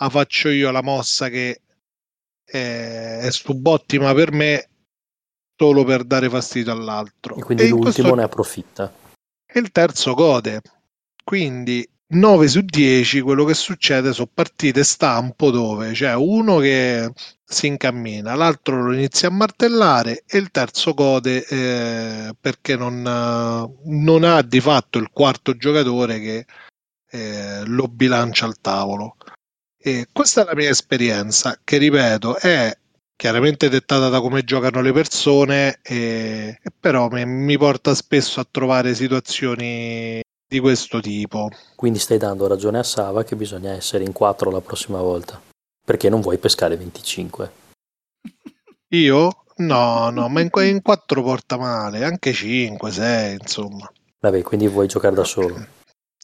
Speaker 5: la faccio io la mossa che è, è subottima per me solo per dare fastidio all'altro
Speaker 4: E quindi
Speaker 5: in
Speaker 4: l'ultimo
Speaker 5: questo-
Speaker 4: ne approfitta.
Speaker 5: e il terzo gode. Quindi 9 su 10 quello che succede sono partite stampo dove c'è uno che si incammina, l'altro lo inizia a martellare e il terzo gode eh, perché non, non ha di fatto il quarto giocatore che eh, lo bilancia al tavolo. E questa è la mia esperienza, che ripeto, è chiaramente dettata da come giocano le persone, e, e però mi, mi porta spesso a trovare situazioni di questo tipo.
Speaker 4: Quindi stai dando ragione a Sava che bisogna essere in 4 la prossima volta, perché non vuoi pescare 25.
Speaker 5: Io? No, no, ma in, in 4 porta male, anche 5, 6, insomma.
Speaker 4: Vabbè, quindi vuoi giocare da solo. O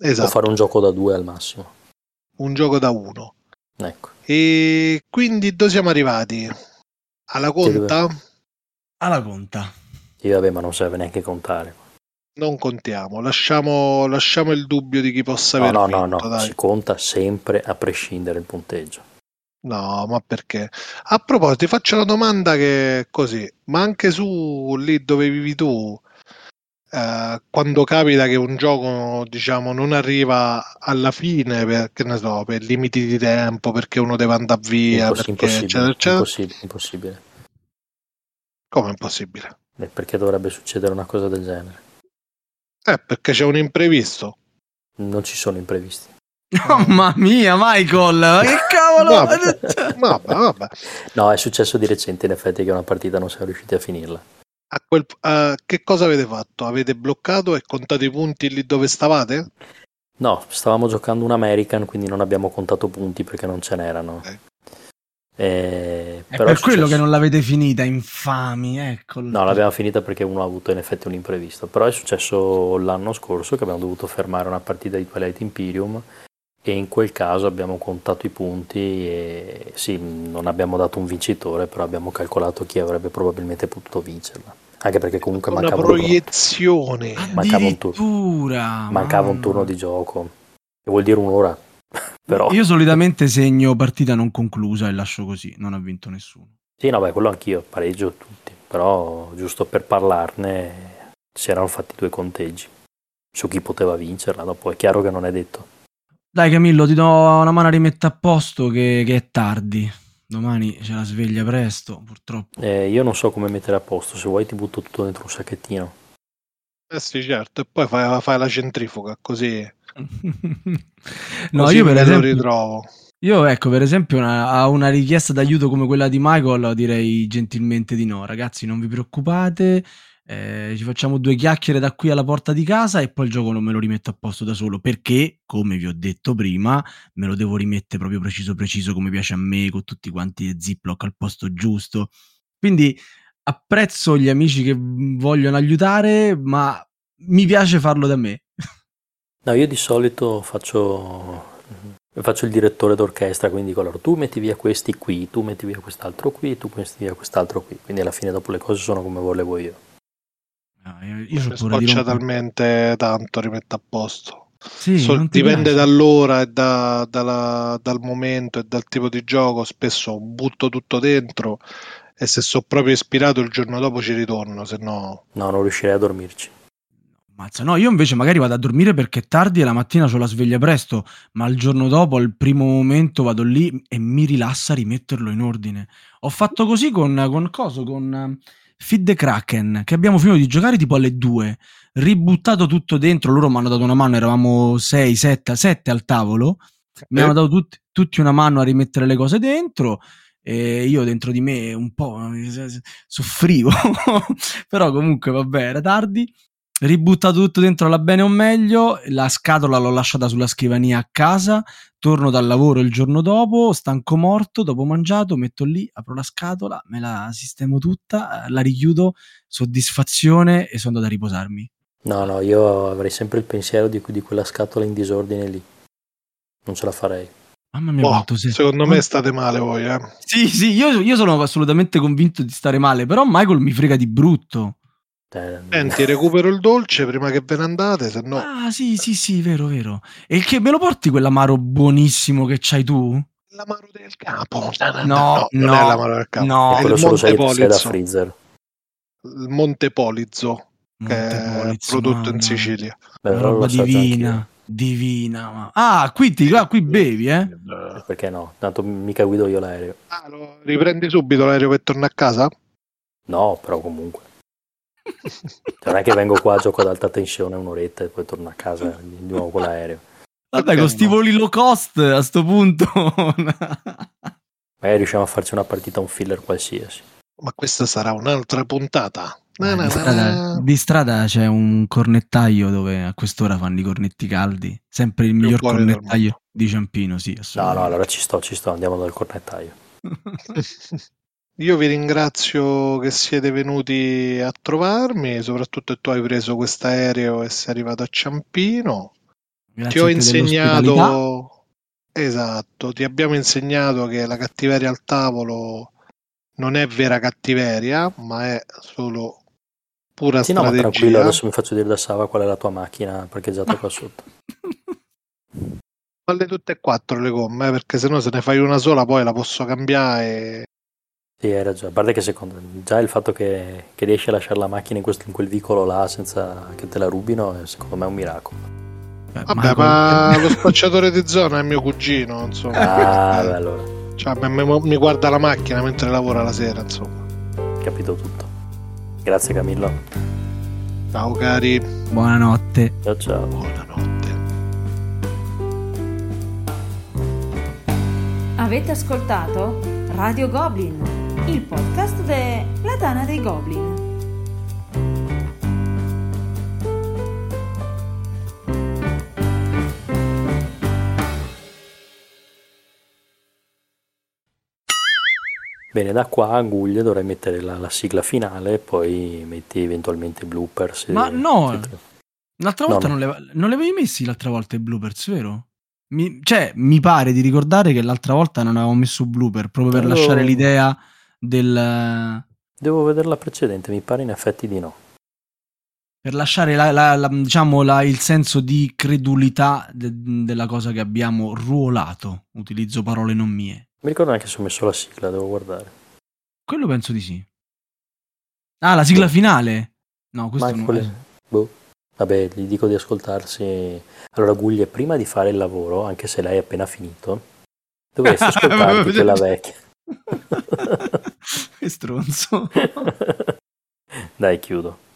Speaker 5: Esatto,
Speaker 4: fare un gioco da 2 al massimo.
Speaker 5: un gioco da uno.
Speaker 4: Ecco.
Speaker 5: E quindi dove siamo arrivati? Alla conta?
Speaker 3: Alla conta.
Speaker 4: Sì, vabbè, ma non serve neanche contare.
Speaker 5: Non contiamo, lasciamo, lasciamo il dubbio di chi possa
Speaker 4: No,
Speaker 5: aver
Speaker 4: no, no,
Speaker 5: vinto,
Speaker 4: no,
Speaker 5: dai.
Speaker 4: si conta sempre a prescindere il punteggio.
Speaker 5: No, ma perché? A proposito, ti faccio una domanda che è così, ma anche su lì dove vivi tu, eh, quando capita che un gioco, diciamo, non arriva alla fine per, che ne so, per limiti di tempo, perché uno deve andare via,
Speaker 4: Impos-
Speaker 5: perché
Speaker 4: impossibile,
Speaker 5: eccetera, eccetera,
Speaker 4: impossibile, impossibile.
Speaker 5: come impossibile?
Speaker 4: Eh, Perché dovrebbe succedere una cosa del genere?
Speaker 5: Eh, perché c'è un imprevisto.
Speaker 4: Non ci sono imprevisti.
Speaker 3: Mamma mia, Michael, ma che cavolo!
Speaker 5: Vabbè, vabbè, vabbè.
Speaker 4: No, è successo di recente in effetti che una partita non siamo riusciti a finirla.
Speaker 5: A quel- eh, che cosa avete fatto? Avete bloccato e contato i punti lì dove stavate?
Speaker 4: No, stavamo giocando un American, quindi non abbiamo contato punti perché non ce n'erano.
Speaker 5: Ok.
Speaker 4: Eh,
Speaker 3: È
Speaker 4: però
Speaker 3: per quello
Speaker 4: successo-
Speaker 3: che non l'avete finita, infami, ecco.
Speaker 4: No, l'abbiamo finita perché uno ha avuto in effetti un imprevisto. Però è successo l'anno scorso che abbiamo dovuto fermare una partita di Twilight Imperium e in quel caso abbiamo contato i punti e sì, non abbiamo dato un vincitore, però abbiamo calcolato chi avrebbe probabilmente potuto vincerla. Anche perché comunque
Speaker 5: Una
Speaker 4: mancava un, turno,
Speaker 5: proiezione.
Speaker 4: mancava un turno. Mancava un turno di gioco, che vuol dire un'ora. però
Speaker 3: Io solitamente segno partita non conclusa e lascio così, non ha vinto nessuno.
Speaker 4: sì, no, beh, quello anch'io, pareggio tutti. Però giusto per parlarne si erano fatti due conteggi su chi poteva vincerla. Dopo è chiaro che non è detto.
Speaker 3: Dai Camillo, ti do una mano a rimettere a posto che, che è tardi. Domani c'è la sveglia presto, purtroppo.
Speaker 4: Eh, io non so come mettere a posto, se vuoi ti butto tutto dentro un sacchettino.
Speaker 5: Eh sì, certo, e poi fai, fai la centrifuga, così,
Speaker 3: no,
Speaker 5: così
Speaker 3: io per
Speaker 5: me lo
Speaker 3: esempio,
Speaker 5: ritrovo.
Speaker 3: io ecco, per esempio, una- a una richiesta d'aiuto come quella di Michael direi gentilmente di no. Ragazzi, non vi preoccupate, eh, ci facciamo due chiacchiere da qui alla porta di casa e poi il gioco non me lo rimetto a posto da solo perché, come vi ho detto prima, me lo devo rimettere proprio preciso preciso come piace a me, con tutti quanti i ziploc al posto giusto. Quindi apprezzo gli amici che vogliono aiutare, ma mi piace farlo da me.
Speaker 4: No, io di solito faccio, faccio il direttore d'orchestra, quindi dico, allora tu metti via questi qui, tu metti via quest'altro qui, tu metti via quest'altro qui. Quindi alla fine dopo le cose sono come volevo io.
Speaker 3: No, io io
Speaker 5: Mi scoccia talmente tanto rimetto a posto.
Speaker 3: Sì, ti
Speaker 5: dipende
Speaker 3: piace?
Speaker 5: dall'ora e da- dalla- dal momento e dal tipo di gioco. Spesso butto tutto dentro e se sono proprio ispirato il giorno dopo ci ritorno, se no...
Speaker 4: No, non riuscirei a dormirci.
Speaker 3: Mazza, no, io invece magari vado a dormire perché è tardi e la mattina ho la sveglia presto, ma il giorno dopo, al primo momento, vado lì e mi rilassa rimetterlo in ordine. Ho fatto così con, con coso, con eh, Feed the Kraken, che abbiamo finito di giocare tipo alle 2, ributtato tutto dentro, loro mi hanno dato una mano, eravamo 6, 7, 7 al tavolo, mi
Speaker 5: Eh,
Speaker 3: hanno dato tutti, tutti una mano a rimettere le cose dentro e io dentro di me un po' soffrivo, però comunque vabbè, era tardi ributtato tutto dentro alla bene o meglio, la scatola l'ho lasciata sulla scrivania a casa, torno dal lavoro il giorno dopo, stanco morto, dopo mangiato, metto lì, apro la scatola, me la sistemo tutta, eh, la richiudo, soddisfazione e sono andato a riposarmi.
Speaker 4: No, no, io avrei sempre il pensiero di, di quella scatola in disordine lì. Non ce la farei.
Speaker 3: Mamma mia, quanto sei...
Speaker 5: secondo me state male voi, eh.
Speaker 3: Sì, sì, io, io sono assolutamente convinto di stare male, però Michael mi frega di brutto.
Speaker 5: Senti, recupero il dolce prima che ve ne andate, se no...
Speaker 3: Ah, sì, sì, sì, vero, vero. E che me lo porti quell'amaro buonissimo che c'hai tu?
Speaker 5: L'amaro del capo.
Speaker 3: No,
Speaker 5: non
Speaker 3: no,
Speaker 5: è l'amaro del capo.
Speaker 3: no.
Speaker 5: è
Speaker 4: quello
Speaker 5: il Monte Polizzo.
Speaker 4: freezer.
Speaker 5: Il Monte Polizzo, prodotto in. Sicilia.
Speaker 4: Beh,
Speaker 3: roba divina, divina. ma- Ah, qui, ti, ah, qui bevi, eh?
Speaker 4: anch'io. Perché no? Tanto mica guido io l'aereo.
Speaker 5: Ah, lo riprendi subito l'aereo per tornare a casa?
Speaker 4: No, però comunque. Cioè, non è che vengo qua, gioco ad alta tensione un'oretta e poi torno a casa di nuovo con l'aereo.
Speaker 3: Vabbè, con sti voli low cost a sto punto.
Speaker 4: Magari riusciamo a farci una partita, un filler qualsiasi.
Speaker 5: Ma questa sarà un'altra puntata. Na, na,
Speaker 3: di, strada, di strada c'è un cornettaio dove a quest'ora fanno i cornetti caldi. Sempre il miglior cornettaio di Ciampino, sì,
Speaker 4: No, no, allora ci sto, ci sto, andiamo dal cornettaio.
Speaker 5: Io vi ringrazio che siete venuti a trovarmi, soprattutto che tu hai preso quest'aereo e sei arrivato a Ciampino.
Speaker 3: Grazie
Speaker 5: Ti ho insegnato, esatto, ti abbiamo insegnato che la cattiveria al tavolo non è vera cattiveria, ma è solo pura
Speaker 4: Sì, no, ma tranquillo,
Speaker 5: strategia.
Speaker 4: adesso mi faccio dire da Sava qual è la tua macchina parcheggiata qua sotto.
Speaker 5: Falle tutte e quattro le gomme, eh, perché se no se ne fai una sola poi la posso cambiare.
Speaker 4: Sì, hai ragione. A parte che secondo già il fatto che, che riesci a lasciare la macchina in, questo- in quel vicolo là senza che te la rubino, è, secondo me è un miracolo.
Speaker 3: Eh,
Speaker 5: Vabbè, ma lo spacciatore di zona è mio cugino, insomma.
Speaker 4: Ah, beh, allora,
Speaker 5: Cioè, mi, mi- mi guarda la macchina mentre lavora la sera, insomma.
Speaker 4: capito tutto. Grazie Camillo.
Speaker 5: Ciao cari,
Speaker 3: Buonanotte.
Speaker 4: Ciao ciao.
Speaker 5: buonanotte.
Speaker 1: Avete ascoltato Radio Goblin, il podcast della Tana dei Goblin.
Speaker 4: Bene, da qua a Guglia dovrai mettere la, la sigla finale e poi metti eventualmente bloopers. e-
Speaker 3: Ma no!
Speaker 4: e-
Speaker 3: L'altra
Speaker 4: No,
Speaker 3: volta
Speaker 4: no.
Speaker 3: non, le, non le avevi messi l'altra volta i bloopers, vero? Mi- cioè, mi pare di ricordare che l'altra volta non avevo messo blooper proprio per
Speaker 4: Quello-
Speaker 3: lasciare l'idea del.
Speaker 4: Devo vedere la precedente, mi pare in effetti di no.
Speaker 3: per lasciare la- la- la- diciamo il senso di credulità de- della cosa che abbiamo ruolato. Utilizzo parole non mie.
Speaker 4: Mi ricordo anche se ho messo la sigla, devo guardare.
Speaker 3: Quello penso di sì. Ah, la sigla
Speaker 4: Boh.
Speaker 3: finale? No, questo non
Speaker 4: quelle- boh. Vabbè, gli dico di ascoltarsi. Allora, Guglie, prima di fare il lavoro, anche se è appena finito, dovresti ascoltarti quella vecchia.
Speaker 3: stronzo.
Speaker 4: Dai, chiudo.